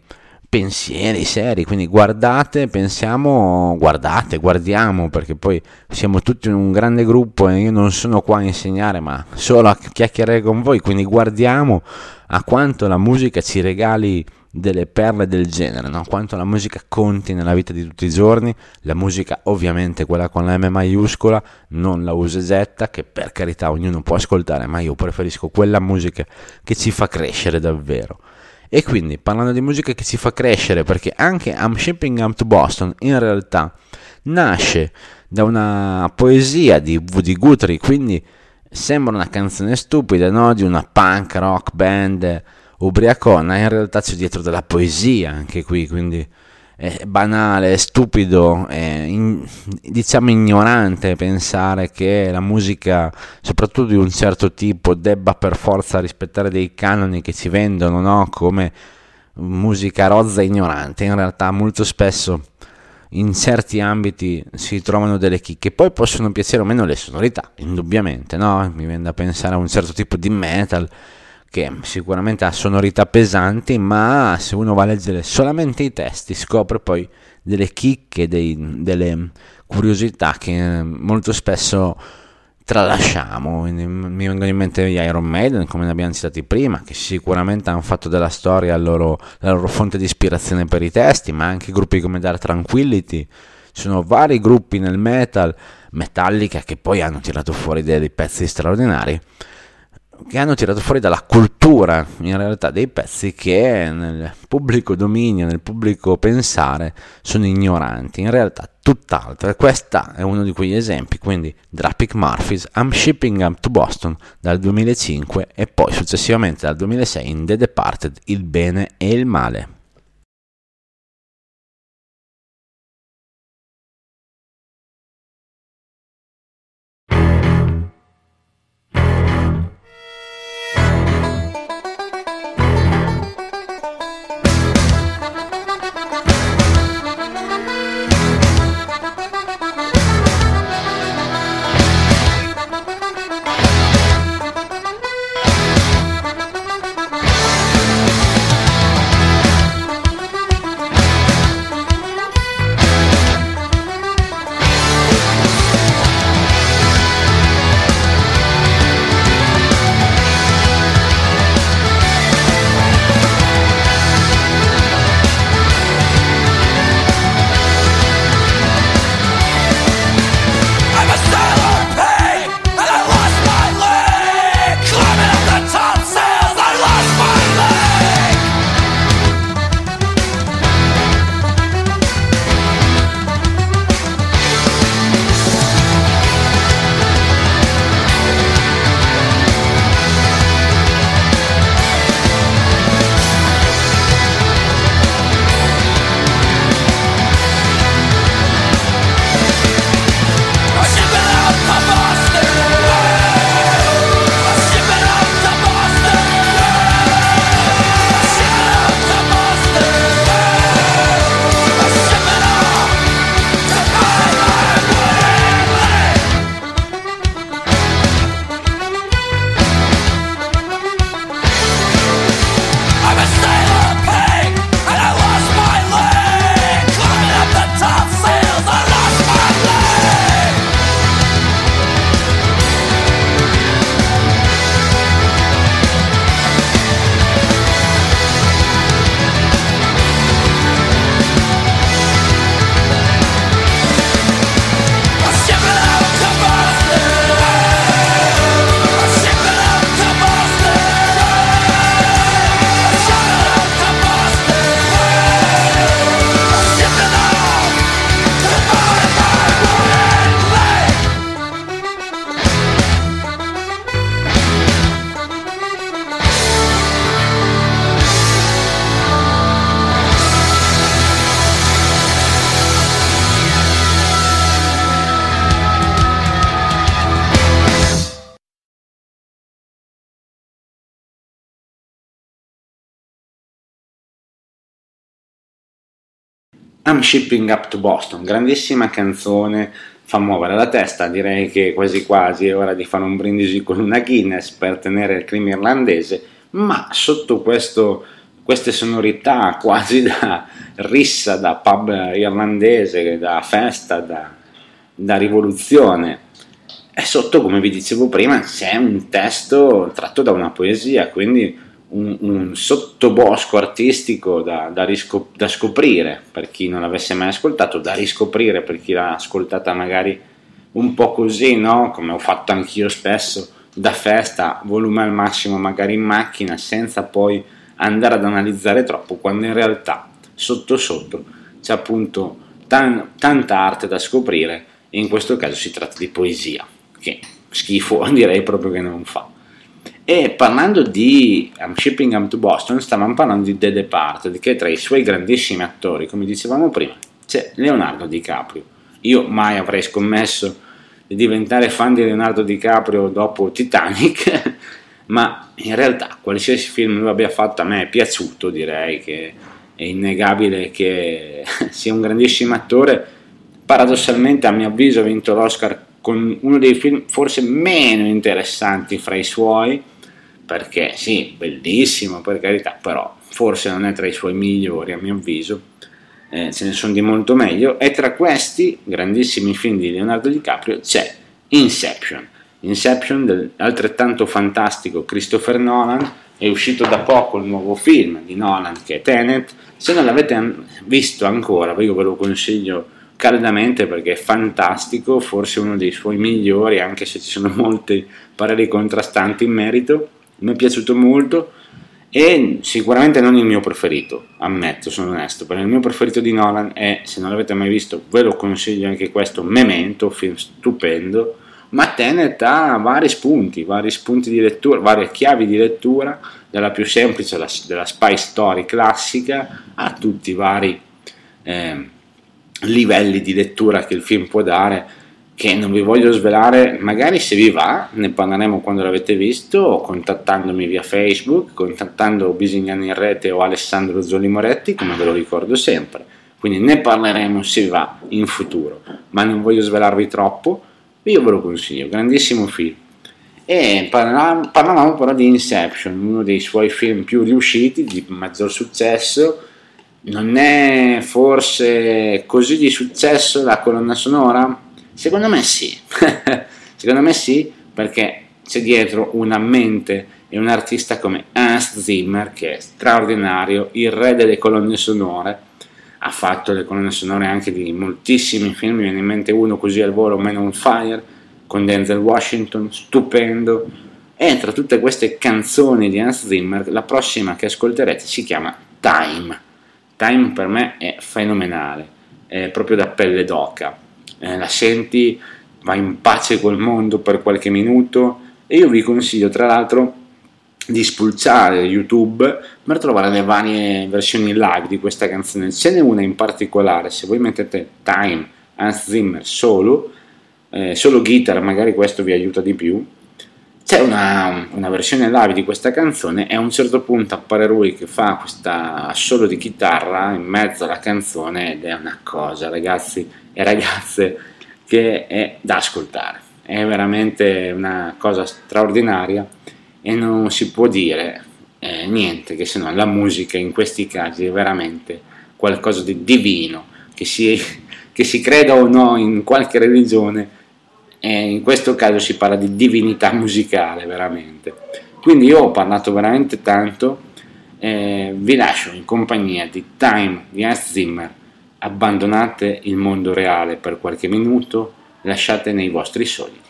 pensieri seri. Quindi guardate, pensiamo, guardate, guardiamo, perché poi siamo tutti in un grande gruppo e io non sono qua a insegnare, ma solo a chiacchierare con voi. Quindi guardiamo a quanto la musica ci regali delle perle del genere, no? quanto la musica conti nella vita di tutti i giorni, la musica ovviamente quella con la M maiuscola, non la usegetta che per carità ognuno può ascoltare, ma io preferisco quella musica che ci fa crescere davvero. E quindi parlando di musica che ci fa crescere, perché anche I'm Shipping Up to Boston in realtà nasce da una poesia di Woody Guthrie, quindi sembra una canzone stupida, no? di una punk rock band ubriacona, in realtà c'è dietro della poesia anche qui, quindi è banale, è stupido, è in, diciamo ignorante pensare che la musica, soprattutto di un certo tipo, debba per forza rispettare dei canoni che ci vendono no? come musica rozza e ignorante. In realtà molto spesso in certi ambiti si trovano delle chicche, poi possono piacere o meno le sonorità, indubbiamente, no? Mi viene da pensare a un certo tipo di metal che sicuramente ha sonorità pesanti, ma se uno va a leggere solamente i testi scopre poi delle chicche, dei, delle curiosità che molto spesso tralasciamo. Mi vengono in mente gli Iron Maiden, come ne abbiamo citati prima, che sicuramente hanno fatto della storia loro, la loro fonte di ispirazione per i testi, ma anche gruppi come Dark Tranquillity. Ci sono vari gruppi nel metal, Metallica, che poi hanno tirato fuori dei pezzi straordinari che hanno tirato fuori dalla cultura in realtà dei pezzi che nel pubblico dominio, nel pubblico pensare sono ignoranti, in realtà tutt'altro. E questo è uno di quegli esempi, quindi Drapic Murphys, I'm Shipping Up to Boston dal 2005 e poi successivamente dal 2006 in The Departed Il bene e il male. I'm Shipping Up to Boston, grandissima canzone, fa muovere la testa, direi che quasi quasi è ora di fare un brindisi con una Guinness per tenere il clima irlandese, ma sotto questo, queste sonorità quasi da rissa, da pub irlandese, da festa, da, da rivoluzione, e sotto, come vi dicevo prima, c'è un testo tratto da una poesia, quindi un, un sottobosco artistico da, da, riscop- da, scoprire per chi non l'avesse mai ascoltato, da riscoprire per chi l'ha ascoltata magari un po' così, no? come ho fatto anch'io spesso, da festa, volume al massimo magari in macchina, senza poi andare ad analizzare troppo, quando in realtà sotto sotto c'è appunto tan- tanta arte da scoprire e in questo caso si tratta di poesia, che schifo direi proprio che non fa. E parlando di I'm Shipping Them to Boston, stavamo parlando di The Departed, che tra i suoi grandissimi attori, come dicevamo prima, c'è Leonardo DiCaprio. Io mai avrei scommesso di diventare fan di Leonardo DiCaprio dopo Titanic, ma in realtà qualsiasi film lui abbia fatto a me è piaciuto, direi che è innegabile che sia un grandissimo attore. Paradossalmente, a mio avviso, ha vinto l'Oscar con uno dei film forse meno interessanti fra i suoi, perché sì, bellissimo per carità, però forse non è tra i suoi migliori a mio avviso, eh, ce ne sono di molto meglio, e tra questi grandissimi film di Leonardo DiCaprio c'è Inception, Inception del altrettanto fantastico Christopher Nolan, è uscito da poco il nuovo film di Nolan che è Tenet, se non l'avete visto ancora, io ve lo consiglio caldamente perché è fantastico, forse uno dei suoi migliori, anche se ci sono molti pareri contrastanti in merito. Mi è piaciuto molto e sicuramente non il mio preferito, ammetto, sono onesto, perché il mio preferito di Nolan è, se non l'avete mai visto, ve lo consiglio anche questo, Memento, film stupendo, ma Tenet ha vari spunti, vari spunti di lettura, varie chiavi di lettura, dalla più semplice, della spy story classica, a tutti i vari eh, livelli di lettura che il film può dare, che non vi voglio svelare, magari se vi va, ne parleremo quando l'avete visto, contattandomi via Facebook, contattando Bisignani in rete o Alessandro Zoli Moretti, come ve lo ricordo sempre. Quindi ne parleremo se vi va in futuro, ma non voglio svelarvi troppo, io ve lo consiglio, grandissimo film. E parlavamo però di Inception, uno dei suoi film più riusciti, di maggior successo, non è forse così di successo la colonna sonora? Secondo me sì, secondo me sì perché c'è dietro una mente e un artista come Hans Zimmer che è straordinario, il re delle colonne sonore, ha fatto le colonne sonore anche di moltissimi film, mi viene in mente uno così al volo, Man on Fire, con Denzel Washington, stupendo, e tra tutte queste canzoni di Hans Zimmer, la prossima che ascolterete si chiama Time. Time per me è fenomenale, è proprio da pelle d'oca eh, la senti, vai in pace col mondo per qualche minuto e io vi consiglio tra l'altro di spulciare YouTube per trovare le varie versioni live di questa canzone. Ce n'è una in particolare, se voi mettete Time, Hans Zimmer solo, eh, solo guitar, magari questo vi aiuta di più. C'è una, una, versione live di questa canzone e a un certo punto appare lui che fa questa solo di chitarra in mezzo alla canzone ed è una cosa, ragazzi, e ragazze che è da ascoltare. È veramente una cosa straordinaria e non si può dire eh, niente che se no la musica in questi casi è veramente qualcosa di divino, che si, che si creda o no in qualche religione, e in questo caso si parla di divinità musicale veramente. Quindi io ho parlato veramente tanto, eh, vi lascio in compagnia di Time di Hans Zimmer abbandonate il mondo reale per qualche minuto, lasciate nei vostri soliti.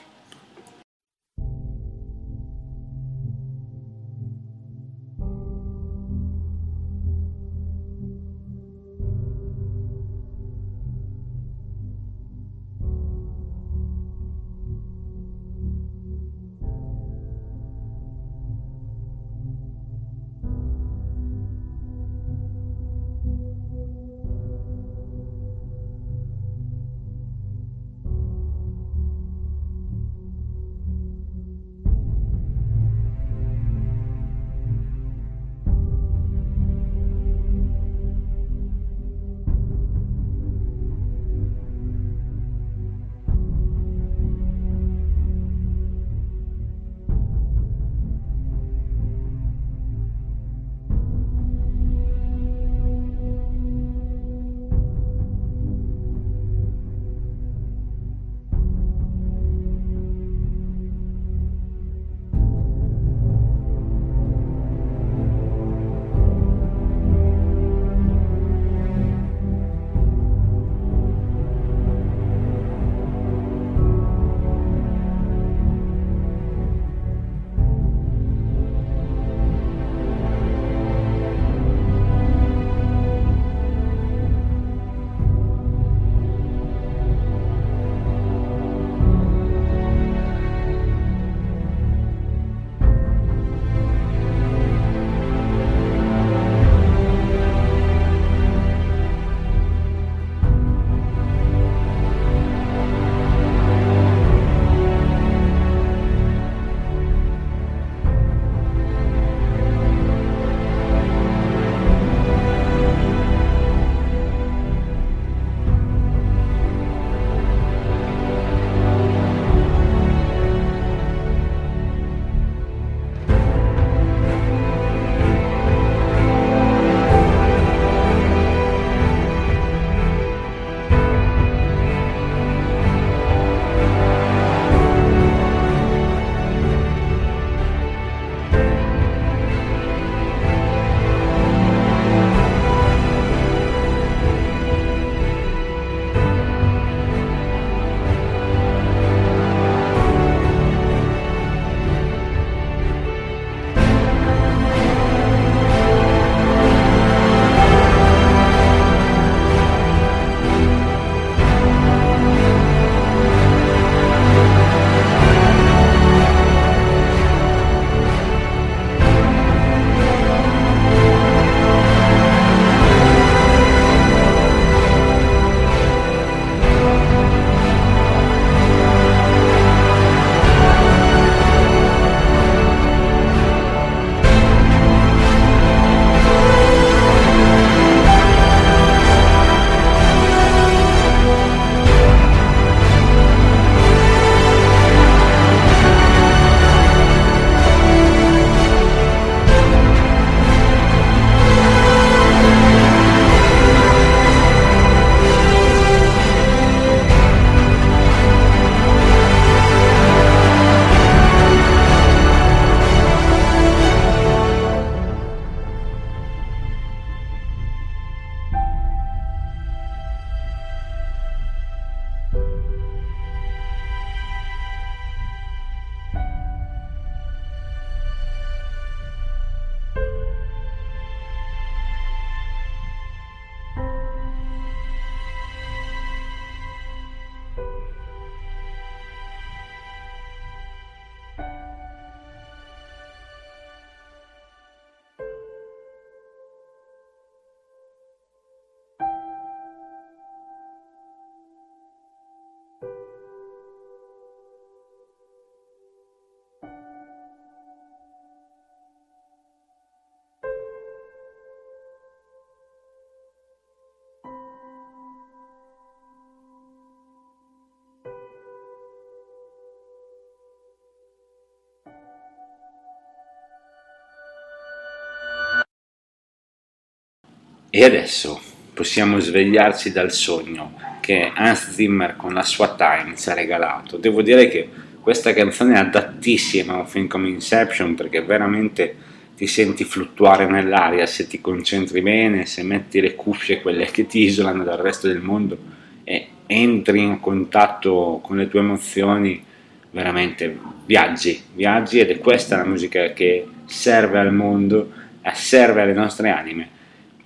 E adesso possiamo svegliarci dal sogno che Hans Zimmer con la sua Time ci ha regalato. Devo dire che questa canzone è adattissima a un film come Inception perché veramente ti senti fluttuare nell'aria se ti concentri bene, se metti le cuffie, quelle che ti isolano dal resto del mondo e entri in contatto con le tue emozioni, veramente viaggi, viaggi ed è questa la musica che serve al mondo, serve alle nostre anime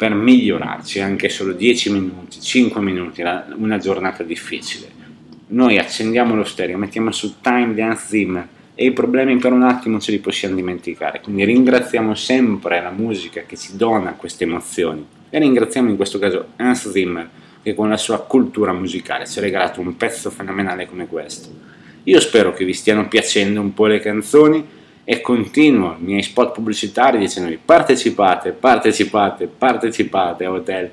per migliorarci anche solo 10 minuti, 5 minuti, una giornata difficile noi accendiamo lo stereo, mettiamo su Time Dance Zimmer e i problemi per un attimo ce li possiamo dimenticare. Quindi ringraziamo sempre la musica che ci dona queste emozioni e ringraziamo in questo caso Hans Zimmer che con la sua cultura musicale ci ha regalato un pezzo fenomenale come questo. Io spero che vi stiano piacendo un po' le canzoni e continuo i miei spot pubblicitari dicendovi partecipate, partecipate, partecipate a Hotel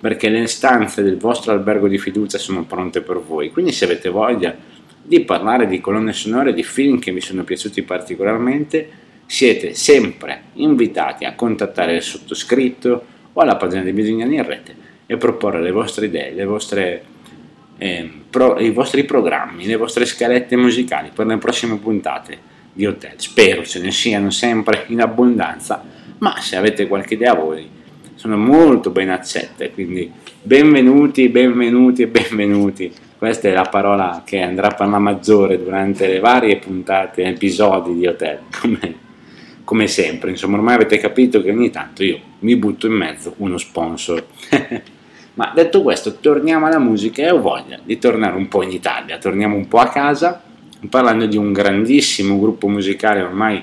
perché le stanze del vostro albergo di fiducia sono pronte per voi. Quindi se avete voglia di parlare di colonne sonore, di film che vi sono piaciuti particolarmente, siete sempre invitati a contattare il sottoscritto o alla pagina di Bisignani in rete e proporre le vostre idee, le vostre, eh, pro, i vostri programmi, le vostre scalette musicali per le prossime puntate di Hotel. Spero ce ne siano sempre in abbondanza, ma se avete qualche idea voi sono molto ben accette, quindi benvenuti, benvenuti e benvenuti. Questa è la parola che andrà per la maggiore durante le varie puntate, episodi di Hotel, come, come sempre. Insomma, ormai avete capito che ogni tanto io mi butto in mezzo uno sponsor. Ma detto questo, torniamo alla musica e ho voglia di tornare un po' in Italia, torniamo un po' a casa parlando di un grandissimo gruppo musicale ormai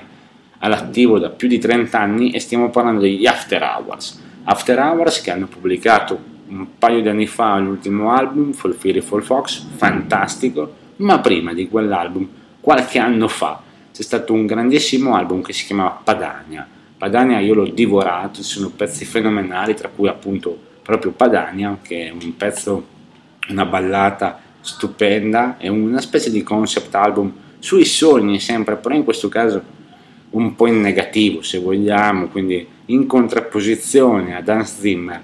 all'attivo da più di 30 anni e stiamo parlando degli After Hours. After Hours che hanno pubblicato un paio di anni fa l'ultimo album, Full Fury Full Fox, fantastico, ma prima di quell'album, qualche anno fa, c'è stato un grandissimo album che si chiamava Padania. Padania io l'ho divorato, ci sono pezzi fenomenali, tra cui appunto proprio Padania, che è un pezzo, una ballata stupenda, è una specie di concept album sui sogni sempre, però in questo caso un po' in negativo se vogliamo, quindi in contrapposizione ad Hans Zimmer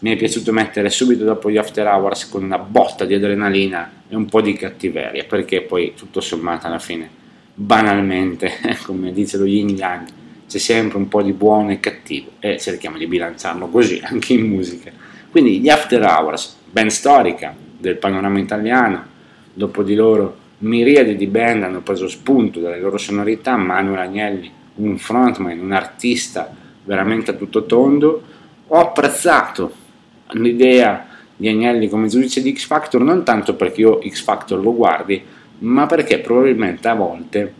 mi è piaciuto mettere subito dopo gli After Hours con una botta di adrenalina e un po' di cattiveria, perché poi tutto sommato alla fine, banalmente, come dice lo Yin Yang, c'è sempre un po' di buono e cattivo e cerchiamo di bilanciarlo così anche in musica. Quindi gli After Hours, band storica del panorama italiano, dopo di loro miriadi di band hanno preso spunto dalle loro sonorità, Manuel Agnelli, un frontman, un artista veramente a tutto tondo, ho apprezzato l'idea di Agnelli come giudice di X Factor non tanto perché io X Factor lo guardi, ma perché probabilmente a volte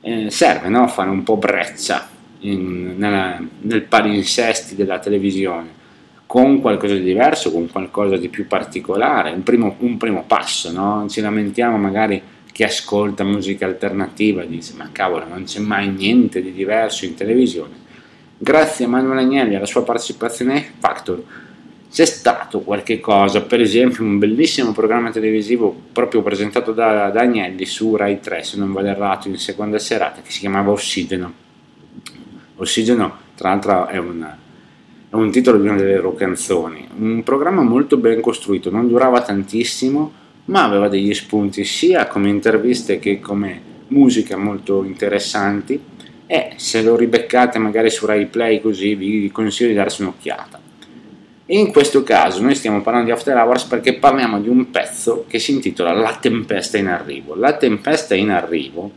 eh, serve no? fare un po' breccia in, nella, nel palinsesti della televisione con qualcosa di diverso, con qualcosa di più particolare, un primo, un primo passo, no? ci lamentiamo magari chi ascolta musica alternativa dice ma cavolo non c'è mai niente di diverso in televisione grazie a Manuel Agnelli e alla sua partecipazione a Factor c'è stato qualche cosa, per esempio un bellissimo programma televisivo proprio presentato da, da Agnelli su Rai 3, se non vado errato, in seconda serata, che si chiamava Ossigeno. Ossigeno, tra l'altro, è, una, è un titolo di una delle loro canzoni. Un programma molto ben costruito, non durava tantissimo, ma aveva degli spunti sia come interviste che come musica molto interessanti e se lo ribeccate magari su Rai Play così vi consiglio di darsi un'occhiata. In questo caso noi stiamo parlando di After Hours perché parliamo di un pezzo che si intitola La tempesta in arrivo. La tempesta in arrivo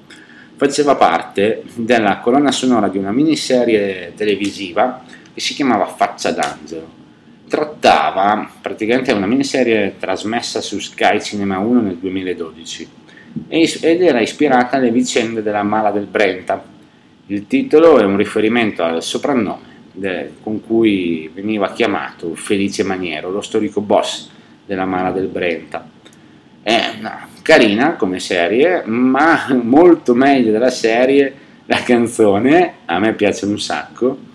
faceva parte della colonna sonora di una miniserie televisiva che si chiamava Faccia d'Angelo. Trattava praticamente una miniserie trasmessa su Sky Cinema 1 nel 2012 ed era ispirata alle vicende della Mala del Brenta, il titolo è un riferimento al soprannome de, con cui veniva chiamato Felice Maniero, lo storico boss della Mara del Brenta. È una, carina come serie, ma molto meglio della serie la canzone, a me piace un sacco,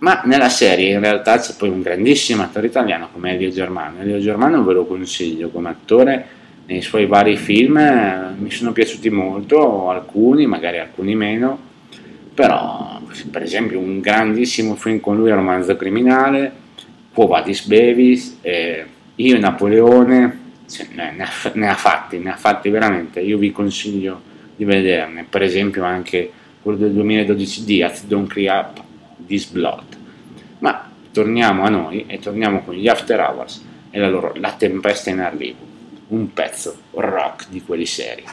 ma nella serie in realtà c'è poi un grandissimo attore italiano come Elio Germano. Elio Germano ve lo consiglio come attore nei suoi vari film, eh, mi sono piaciuti molto, alcuni, magari alcuni meno però per esempio un grandissimo film con lui Romanzo Criminale, Quo Vadis Bevis, eh, io Napoleone, cioè, ne, ha, ne, ha, fatti, ne ha fatti veramente, io vi consiglio di vederne, per esempio anche quello del 2012 Diaz, Don't Cry Up This Blood. Ma torniamo a noi e torniamo con gli After Hours e la loro La tempesta in arrivo, un pezzo rock di quelli seri.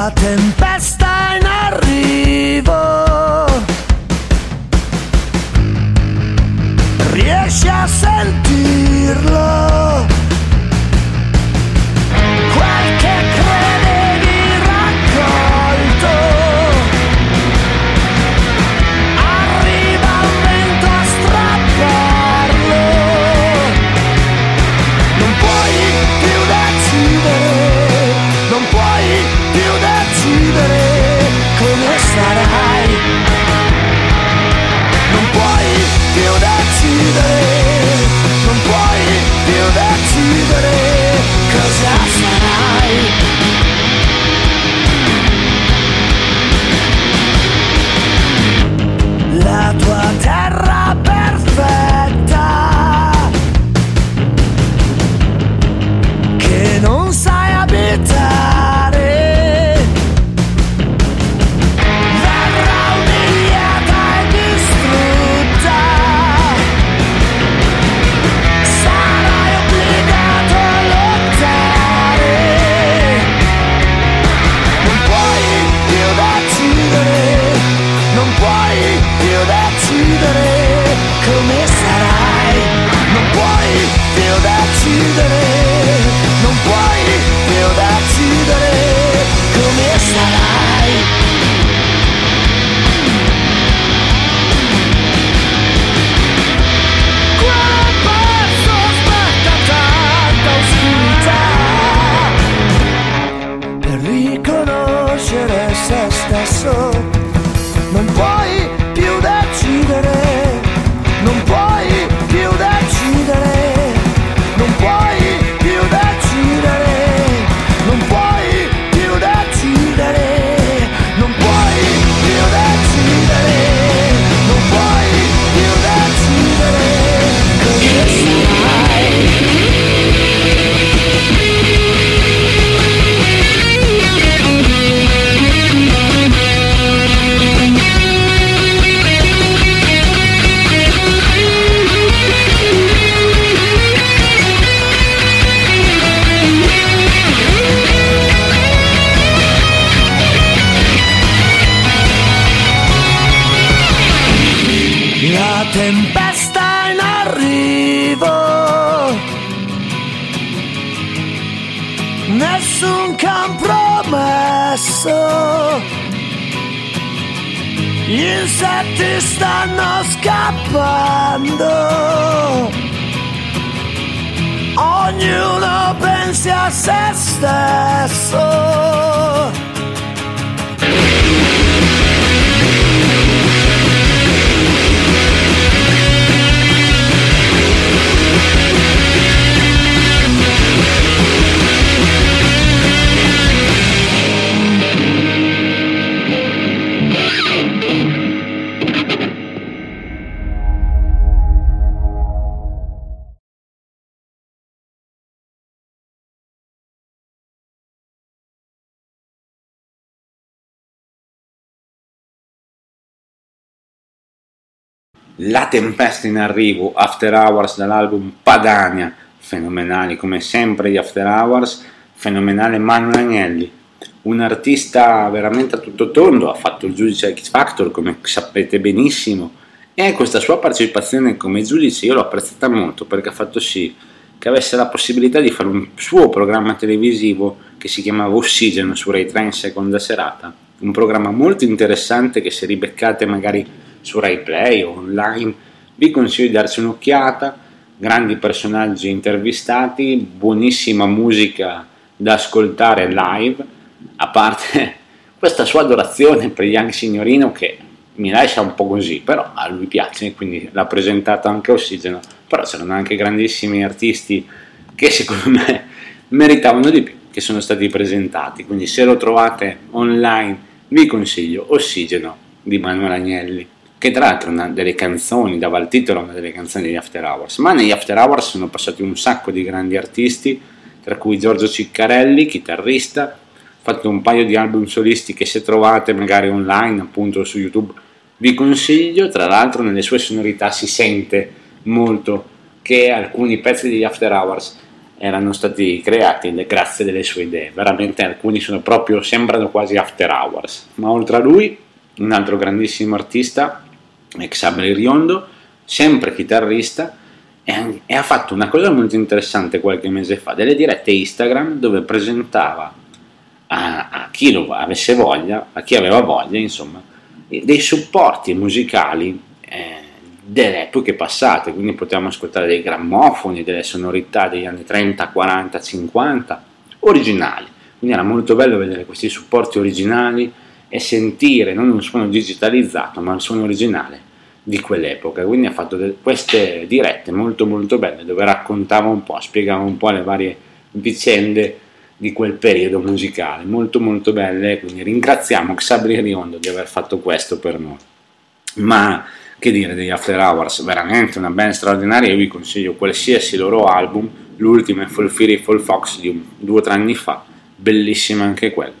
La Tempesta in arrivo, After Hours dall'album Padania, fenomenali come sempre gli After Hours, fenomenale Manuel Agnelli, un artista veramente a tutto tondo, ha fatto il giudice X Factor come sapete benissimo. E questa sua partecipazione come giudice io l'ho apprezzata molto perché ha fatto sì che avesse la possibilità di fare un suo programma televisivo che si chiamava Ossigeno su Rai 3 in seconda serata, un programma molto interessante che se ribeccate magari su Rai Play o online vi consiglio di darci un'occhiata. Grandi personaggi intervistati, buonissima musica da ascoltare live, a parte questa sua adorazione per Young Signorino che mi lascia un po' così, però a lui piace, quindi l'ha presentato anche Ossigeno, però c'erano anche grandissimi artisti che secondo me meritavano di più, che sono stati presentati, quindi se lo trovate online vi consiglio Ossigeno di Manuel Agnelli, che tra l'altro è una delle canzoni, dava il titolo a una delle canzoni degli After Hours, ma negli After Hours sono passati un sacco di grandi artisti, tra cui Giorgio Ciccarelli, chitarrista, ha fatto un paio di album solisti che se trovate magari online, appunto su YouTube, vi consiglio, tra l'altro nelle sue sonorità si sente molto che alcuni pezzi degli After Hours erano stati creati grazie alle sue idee, veramente alcuni sono proprio, sembrano quasi After Hours, ma oltre a lui un altro grandissimo artista, Xabri Riondo, sempre chitarrista, e, e ha fatto una cosa molto interessante qualche mese fa, delle dirette Instagram dove presentava a, a chi lo avesse voglia, a chi aveva voglia, insomma, dei supporti musicali eh, delle epoche passate, quindi potevamo ascoltare dei grammofoni, delle sonorità degli anni 30, 40, 50, originali. Quindi era molto bello vedere questi supporti originali e sentire non un suono digitalizzato, ma il suono originale di quell'epoca. Quindi ha fatto queste dirette molto molto belle dove raccontava un po', spiegava un po' le varie vicende di quel periodo musicale, molto molto belle, quindi ringraziamo Xabri Riondo di aver fatto questo per noi. Ma che dire degli After Hours, veramente una band straordinaria, io vi consiglio qualsiasi loro album, l'ultimo è Full Fury Full Fox di un, due o tre anni fa, bellissimo anche quello,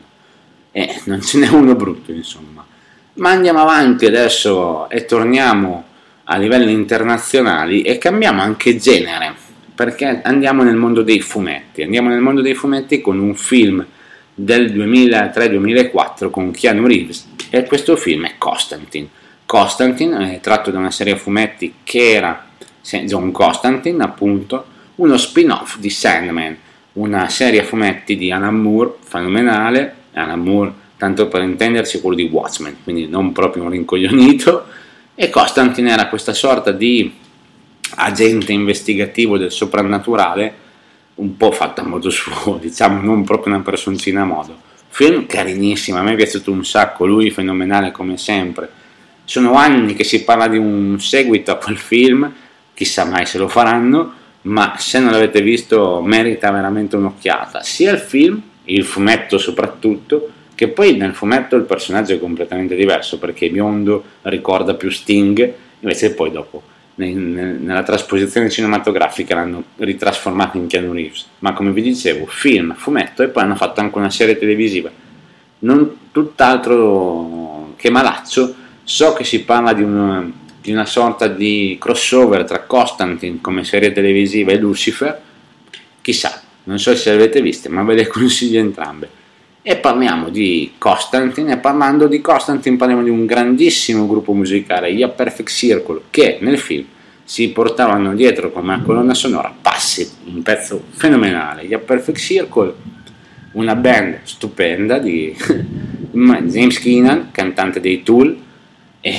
e non ce n'è uno brutto insomma. Ma andiamo avanti adesso e torniamo a livelli internazionali e cambiamo anche genere, perché andiamo nel mondo dei fumetti, andiamo nel mondo dei fumetti con un film del 2003-2004 con Keanu Reeves e questo film è Constantine Constantine, è tratto da una serie a fumetti che era John Constantine, appunto, uno spin-off di Sandman, una serie a fumetti di Alan Moore, fenomenale, Alan Moore, tanto per intendersi, quello di Watchmen, quindi non proprio un rincoglionito, e Constantine era questa sorta di agente investigativo del soprannaturale, un po' fatto a modo suo, diciamo, non proprio una personcina a modo. Film carinissimo, a me è piaciuto un sacco, lui fenomenale come sempre sono anni che si parla di un seguito a quel film, chissà mai se lo faranno, ma se non l'avete visto merita veramente un'occhiata, sia il film, il fumetto soprattutto, che poi nel fumetto il personaggio è completamente diverso perché biondo ricorda più Sting, invece poi dopo nella trasposizione cinematografica l'hanno ritrasformato in Keanu Reeves, ma come vi dicevo, film, fumetto e poi hanno fatto anche una serie televisiva, non tutt'altro che malaccio, So che si parla di una, di una sorta di crossover tra Constantine come serie televisiva e Lucifer, chissà, non so se le avete viste, ma ve le consiglio entrambe. E parliamo di Constantine, e parlando di Constantine parliamo di un grandissimo gruppo musicale, gli A Perfect Circle, che nel film si portavano dietro come colonna sonora Passi, un pezzo fenomenale. Gli A Perfect Circle, una band stupenda di James Keenan, cantante dei Tool, e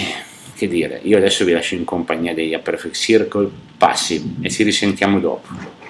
che dire, io adesso vi lascio in compagnia degli A Perfect Circle, passi e ci risentiamo dopo.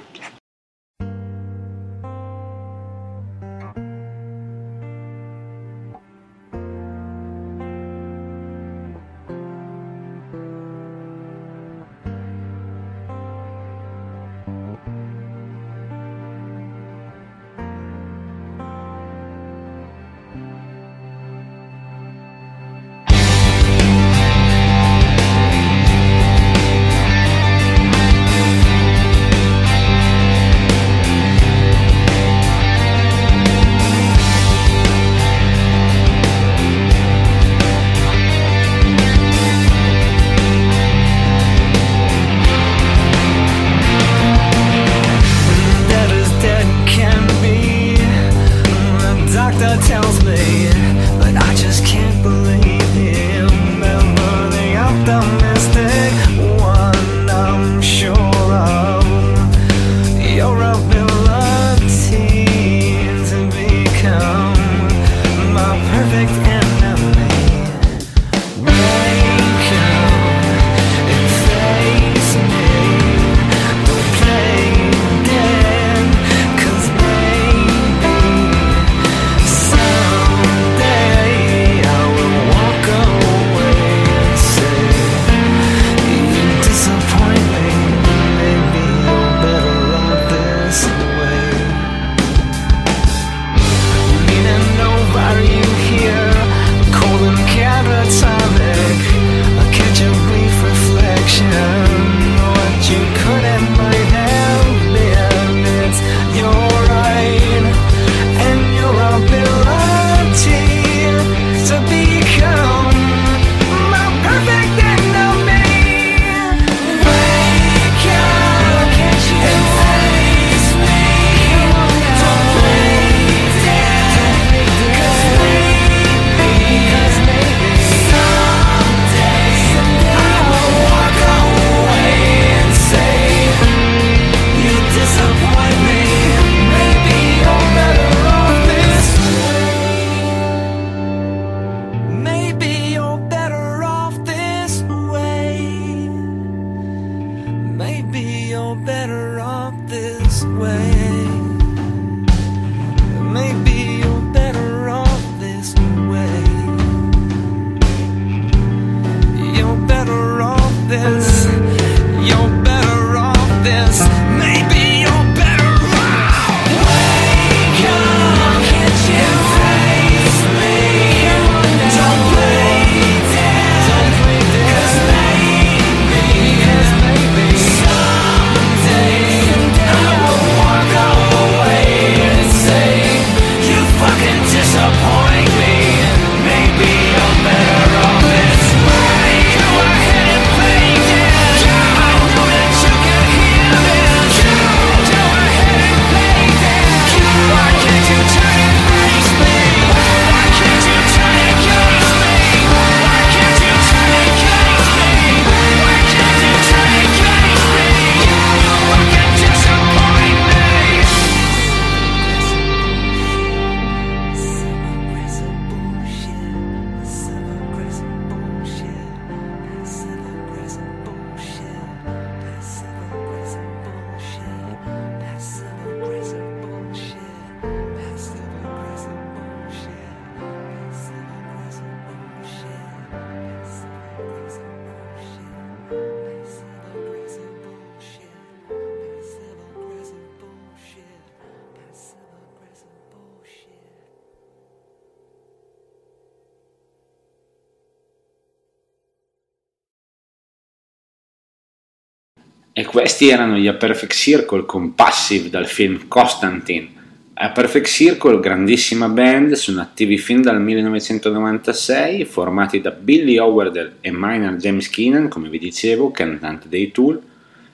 Questi erano gli A Perfect Circle con Passive dal film Constantine. A Perfect Circle, grandissima band, sono attivi fin dal 1996, formati da Billy Howard e Minor James Keenan, come vi dicevo, cantante dei Tool.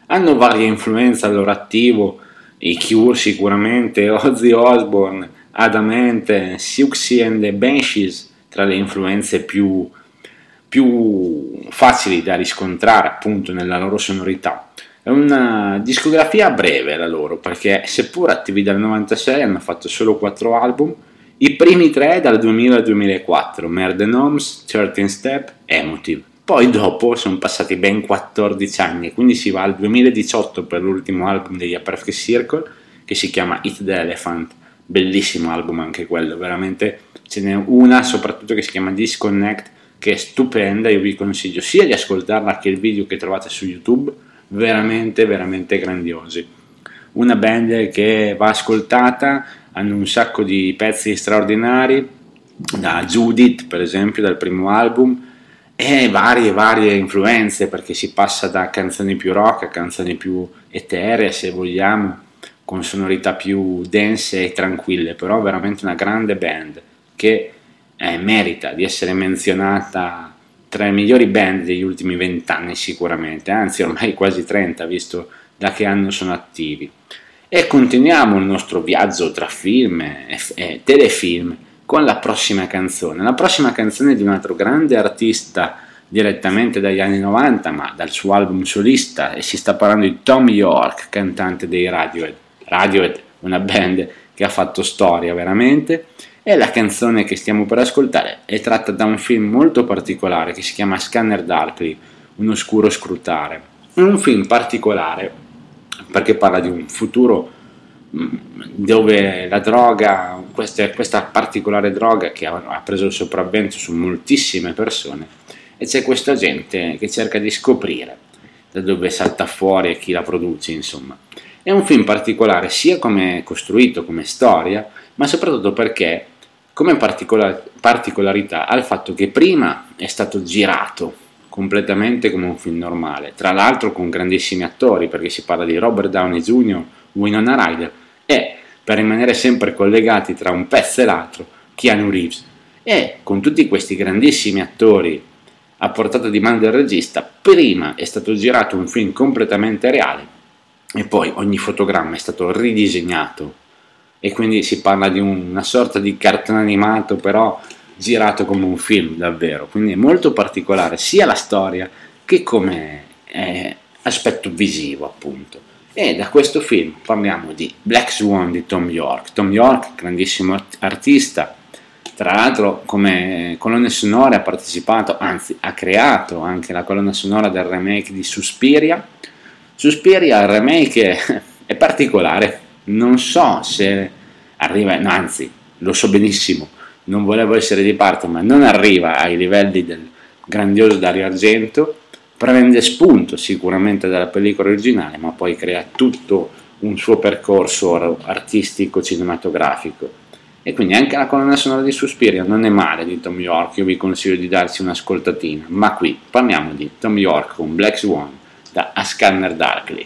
Hanno varie influenze al loro attivo, i Cure sicuramente, Ozzy Osbourne, Adamante, Siouxsie and the Banshees, tra le influenze più, più facili da riscontrare appunto nella loro sonorità. È una discografia breve la loro, perché seppur attivi dal 96 hanno fatto solo 4 album, i primi tre dal 2000 al 2004, Merde Noms, 13 Step, Emotive. Poi dopo sono passati ben 14 anni, quindi si va al 2018 per l'ultimo album degli A Perfect Circle, che si chiama Eat the Elephant bellissimo album anche quello, veramente ce n'è una soprattutto che si chiama Disconnect che è stupenda, io vi consiglio sia di ascoltarla che il video che trovate su YouTube, veramente veramente grandiosi. Una band che va ascoltata, hanno un sacco di pezzi straordinari, da Judith per esempio, dal primo album, e varie varie influenze perché si passa da canzoni più rock a canzoni più eteree se vogliamo con sonorità più dense e tranquille, però veramente una grande band che eh, merita di essere menzionata tra le migliori band degli ultimi vent'anni sicuramente, anzi ormai quasi 30 visto da che anno sono attivi. E continuiamo il nostro viaggio tra film e, e telefilm con la prossima canzone. La prossima canzone di un altro grande artista direttamente dagli anni 90, ma dal suo album solista, e si sta parlando di Tom York, cantante dei Radiohead. Radiohead, una band che ha fatto storia veramente, e la canzone che stiamo per ascoltare è tratta da un film molto particolare che si chiama Scanner Darkly, un oscuro scrutare. È un film particolare perché parla di un futuro mm, dove la droga, questa, questa particolare droga che ha preso il sopravvento su moltissime persone e c'è questa gente che cerca di scoprire da dove salta fuori e chi la produce, insomma. È un film particolare sia come costruito, come storia, ma soprattutto perché come particolar- particolarità ha il fatto che prima è stato girato completamente come un film normale, tra l'altro con grandissimi attori, perché si parla di Robert Downey Jr., Winona Ryder e, per rimanere sempre collegati tra un pezzo e l'altro, Keanu Reeves. E con tutti questi grandissimi attori a portata di mano del regista, prima è stato girato un film completamente reale e poi ogni fotogramma è stato ridisegnato e quindi si parla di una sorta di cartone animato però girato come un film davvero. Quindi è molto particolare sia la storia che come eh, aspetto visivo appunto. E da questo film parliamo di Black Swan di Tom York. Tom York grandissimo artista. Tra l'altro come colonne sonore ha partecipato anzi ha creato anche la colonna sonora del remake di Suspiria. Suspiria, il remake è particolare, non so se arriva, no, anzi, lo so benissimo, non volevo essere di parte, ma non arriva ai livelli del grandioso Dario Argento, prende spunto sicuramente dalla pellicola originale, ma poi crea tutto un suo percorso artistico cinematografico. E quindi anche la colonna sonora di Suspiria non è male di Tom York, io vi consiglio di darsi un'ascoltatina, ma qui parliamo di Tom York con Black Swan da A Scanner Darkly.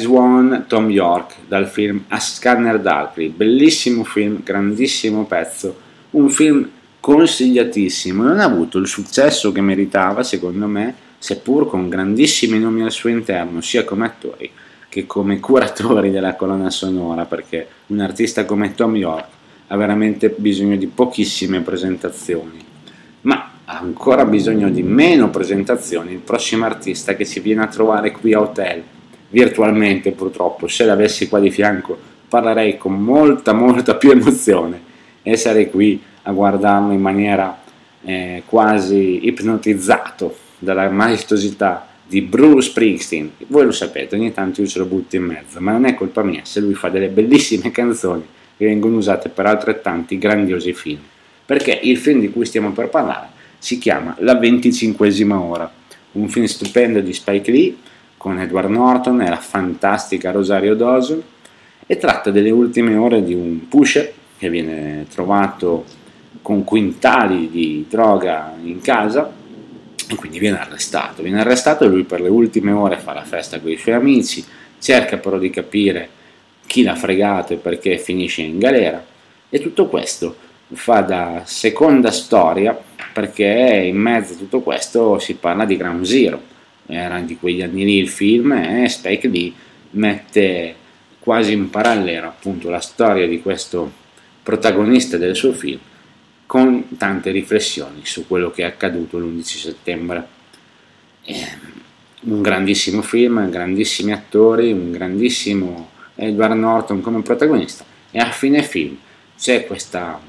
Swan Tom York dal film A Scanner Darkly, bellissimo film, grandissimo pezzo, un film consigliatissimo, non ha avuto il successo che meritava secondo me, seppur con grandissimi nomi al suo interno, sia come attori che come curatori della colonna sonora, perché un artista come Tom York ha veramente bisogno di pochissime presentazioni, ma ha ancora bisogno di meno presentazioni il prossimo artista che si viene a trovare qui a Hotel, virtualmente purtroppo, se l'avessi qua di fianco parlerei con molta molta più emozione e sarei qui a guardarlo in maniera eh, quasi ipnotizzato dalla maestosità di Bruce Springsteen. Voi lo sapete, ogni tanto io ce lo butto in mezzo, ma non è colpa mia se lui fa delle bellissime canzoni che vengono usate per altrettanti grandiosi film. Perché il film di cui stiamo per parlare si chiama La venticinquesima ora, un film stupendo di Spike Lee con Edward Norton e la fantastica Rosario Dawson e tratta delle ultime ore di un pusher che viene trovato con quintali di droga in casa e quindi viene arrestato. Viene arrestato e lui per le ultime ore fa la festa con i suoi amici, cerca però di capire chi l'ha fregato e perché finisce in galera e tutto questo fa da seconda storia perché in mezzo a tutto questo si parla di Ground Zero era di quegli anni lì il film e Spike Lee mette quasi in parallelo appunto la storia di questo protagonista del suo film con tante riflessioni su quello che è accaduto l'11 settembre. Eh, un grandissimo film, grandissimi attori, un grandissimo Edward Norton come protagonista e a fine film c'è questa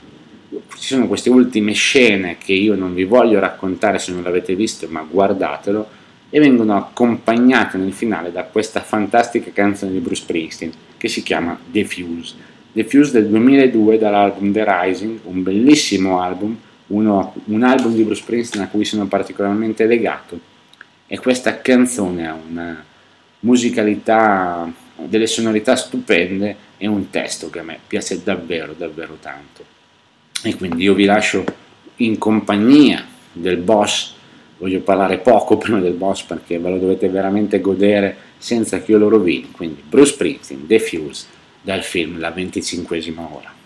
ci sono queste ultime scene che io non vi voglio raccontare se non l'avete visto, ma guardatelo, e vengono accompagnate nel finale da questa fantastica canzone di Bruce Springsteen che si chiama The Fuse. The Fuse del 2002 dall'album The Rising, un bellissimo album, uno, un album di Bruce Springsteen a cui sono particolarmente legato e questa canzone ha una musicalità, delle sonorità stupende e un testo che a me piace davvero davvero tanto. E quindi io vi lascio in compagnia del boss, voglio parlare poco prima del boss perché ve lo dovete veramente godere senza che io lo rovini. Quindi Bruce Springsteen, The Fuse, dal film La venticinquesima ora.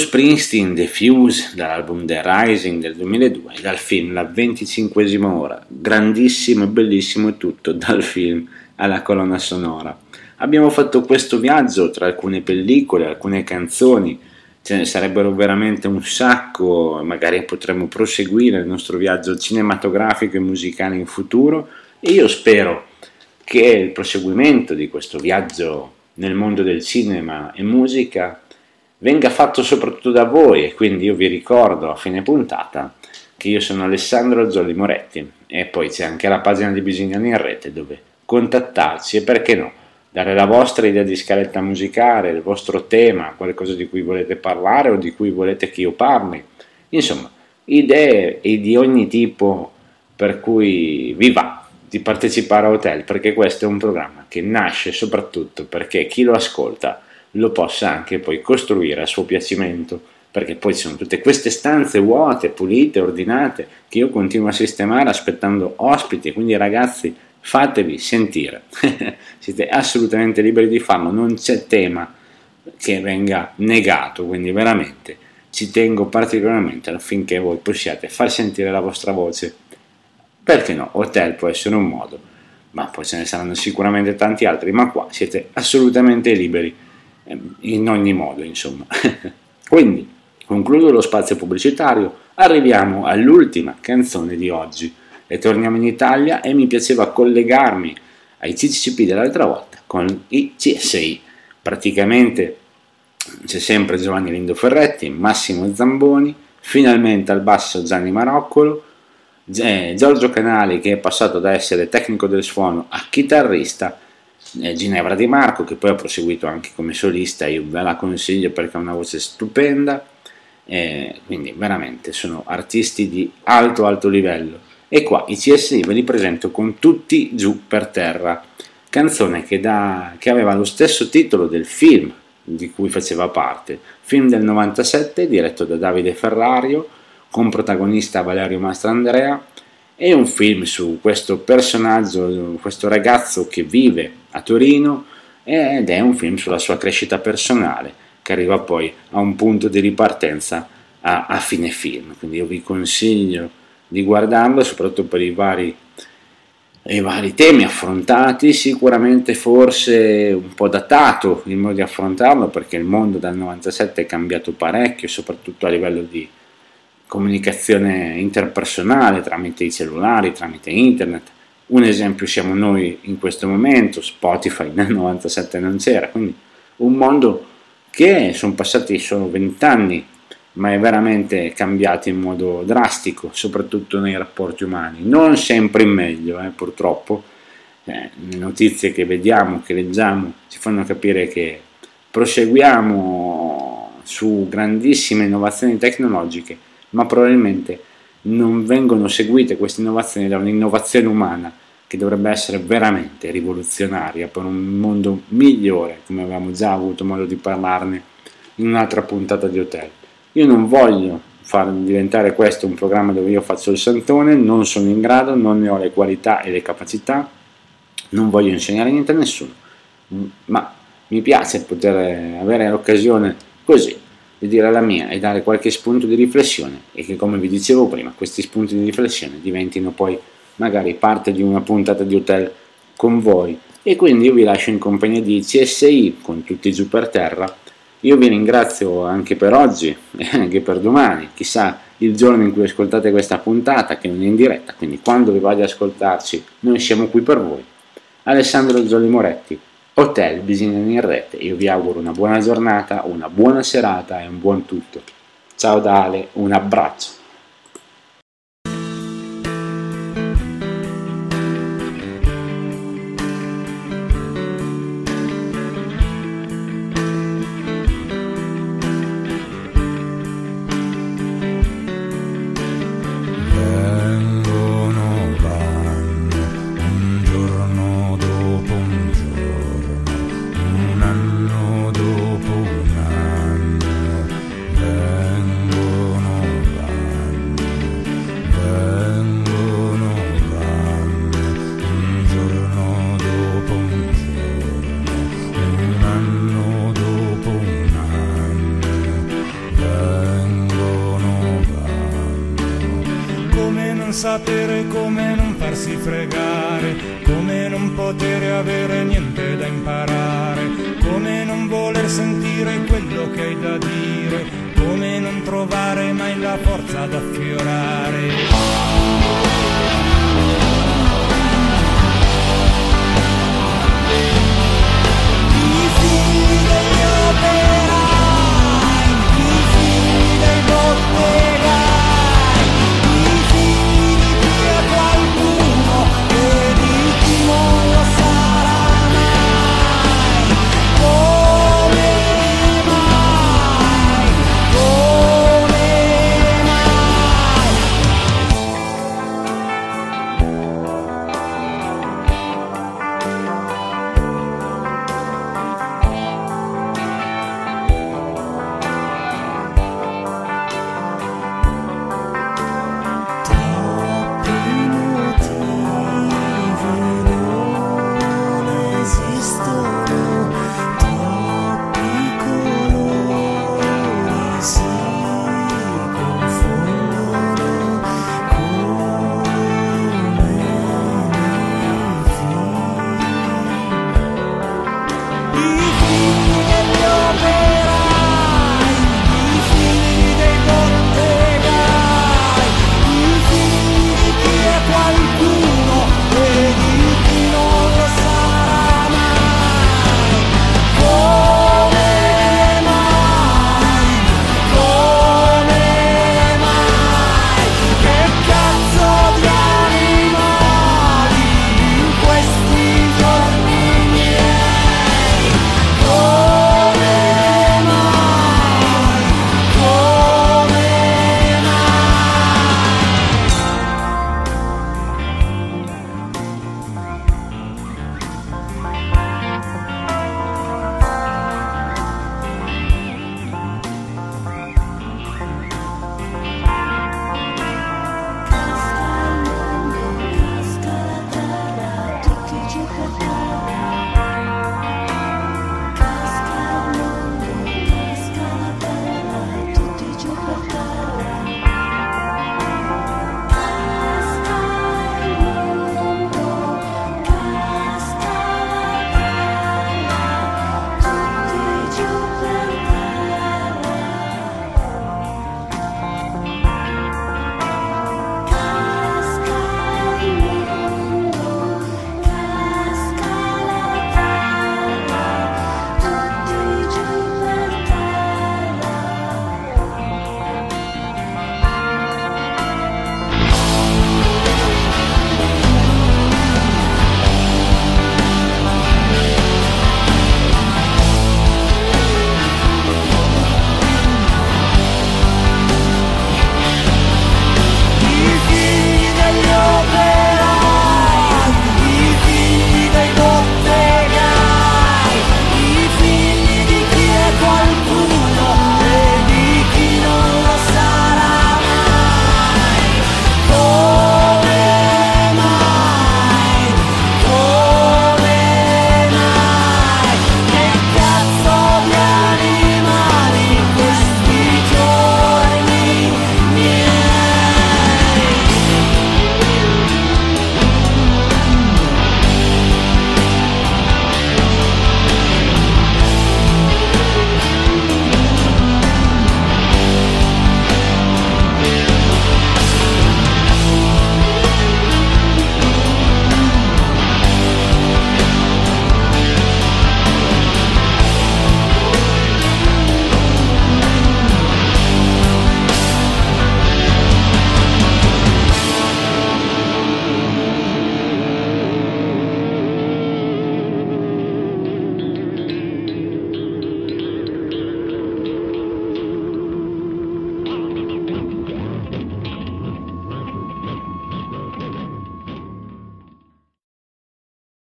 Bruce Springsteen, The Fuse, dall'album The Rising del 2002, dal film La 25 ora, grandissimo e bellissimo tutto, dal film alla colonna sonora. Abbiamo fatto questo viaggio tra alcune pellicole, alcune canzoni, ce ne sarebbero veramente un sacco, magari potremmo proseguire il nostro viaggio cinematografico e musicale in futuro e io spero che il proseguimento di questo viaggio nel mondo del cinema e musica venga fatto soprattutto da voi e quindi io vi ricordo a fine puntata che io sono Alessandro Zolli Moretti e poi c'è anche la pagina di Bisignani in rete dove contattarci e perché no dare la vostra idea di scaletta musicale, il vostro tema, qualcosa di cui volete parlare o di cui volete che io parli. Insomma, idee di ogni tipo per cui vi va di partecipare a Hotel, perché questo è un programma che nasce soprattutto perché chi lo ascolta lo possa anche poi costruire a suo piacimento, perché poi ci sono tutte queste stanze vuote, pulite, ordinate, che io continuo a sistemare aspettando ospiti, quindi ragazzi fatevi sentire, siete assolutamente liberi di farlo, non c'è tema che venga negato, quindi veramente ci tengo particolarmente affinché voi possiate far sentire la vostra voce. Perché no? Hotel può essere un modo, ma poi ce ne saranno sicuramente tanti altri, ma qua siete assolutamente liberi in ogni modo, insomma. Quindi, concludo lo spazio pubblicitario, arriviamo all'ultima canzone di oggi e torniamo in Italia e mi piaceva collegarmi ai CCCP dell'altra volta con i CSI. Praticamente c'è sempre Giovanni Lindo Ferretti, Massimo Zamboni, finalmente al basso Gianni Maroccolo, eh, Giorgio Canali che è passato da essere tecnico del suono a chitarrista eh, Ginevra Di Marco che poi ha proseguito anche come solista, io ve la consiglio perché ha una voce stupenda, eh, quindi veramente sono artisti di alto alto livello. E qua i CSI ve li presento con tutti giù per terra, canzone che, da, che aveva lo stesso titolo del film di cui faceva parte, film del 97 diretto da Davide Ferrario, con protagonista Valerio Mastrandrea, è un film su questo personaggio, questo ragazzo che vive a Torino ed è un film sulla sua crescita personale che arriva poi a un punto di ripartenza a, a fine film. Quindi io vi consiglio di guardarlo soprattutto per i vari, i vari temi affrontati, sicuramente forse un po' datato il modo di affrontarlo perché il mondo dal 97 è cambiato parecchio, soprattutto a livello di comunicazione interpersonale tramite i cellulari, tramite internet. Un esempio siamo noi in questo momento, Spotify nel 97 non c'era, quindi un mondo che sono passati solo vent'anni, ma è veramente cambiato in modo drastico, soprattutto nei rapporti umani, non sempre in meglio, eh, purtroppo. Eh, le notizie che vediamo, che leggiamo, ci fanno capire che proseguiamo su grandissime innovazioni tecnologiche ma probabilmente non vengono seguite queste innovazioni da un'innovazione umana che dovrebbe essere veramente rivoluzionaria per un mondo migliore, come avevamo già avuto modo di parlarne in un'altra puntata di Hotel. Io non voglio far diventare questo un programma dove io faccio il santone, non sono in grado, non ne ho le qualità e le capacità, non voglio insegnare niente a nessuno, ma mi piace poter avere l'occasione così di dire la mia e dare qualche spunto di riflessione e che come vi dicevo prima questi spunti di riflessione diventino poi magari parte di una puntata di hotel con voi. E quindi io vi lascio in compagnia di CSI con tutti giù per terra. Io vi ringrazio anche per oggi e anche per domani. Chissà il giorno in cui ascoltate questa puntata che non è in diretta quindi quando vi vado ad ascoltarci noi siamo qui per voi. Alessandro Zolli Moretti Hotel Bisogna in rete. Io vi auguro una buona giornata, una buona serata e un buon tutto. Ciao da Ale, un abbraccio.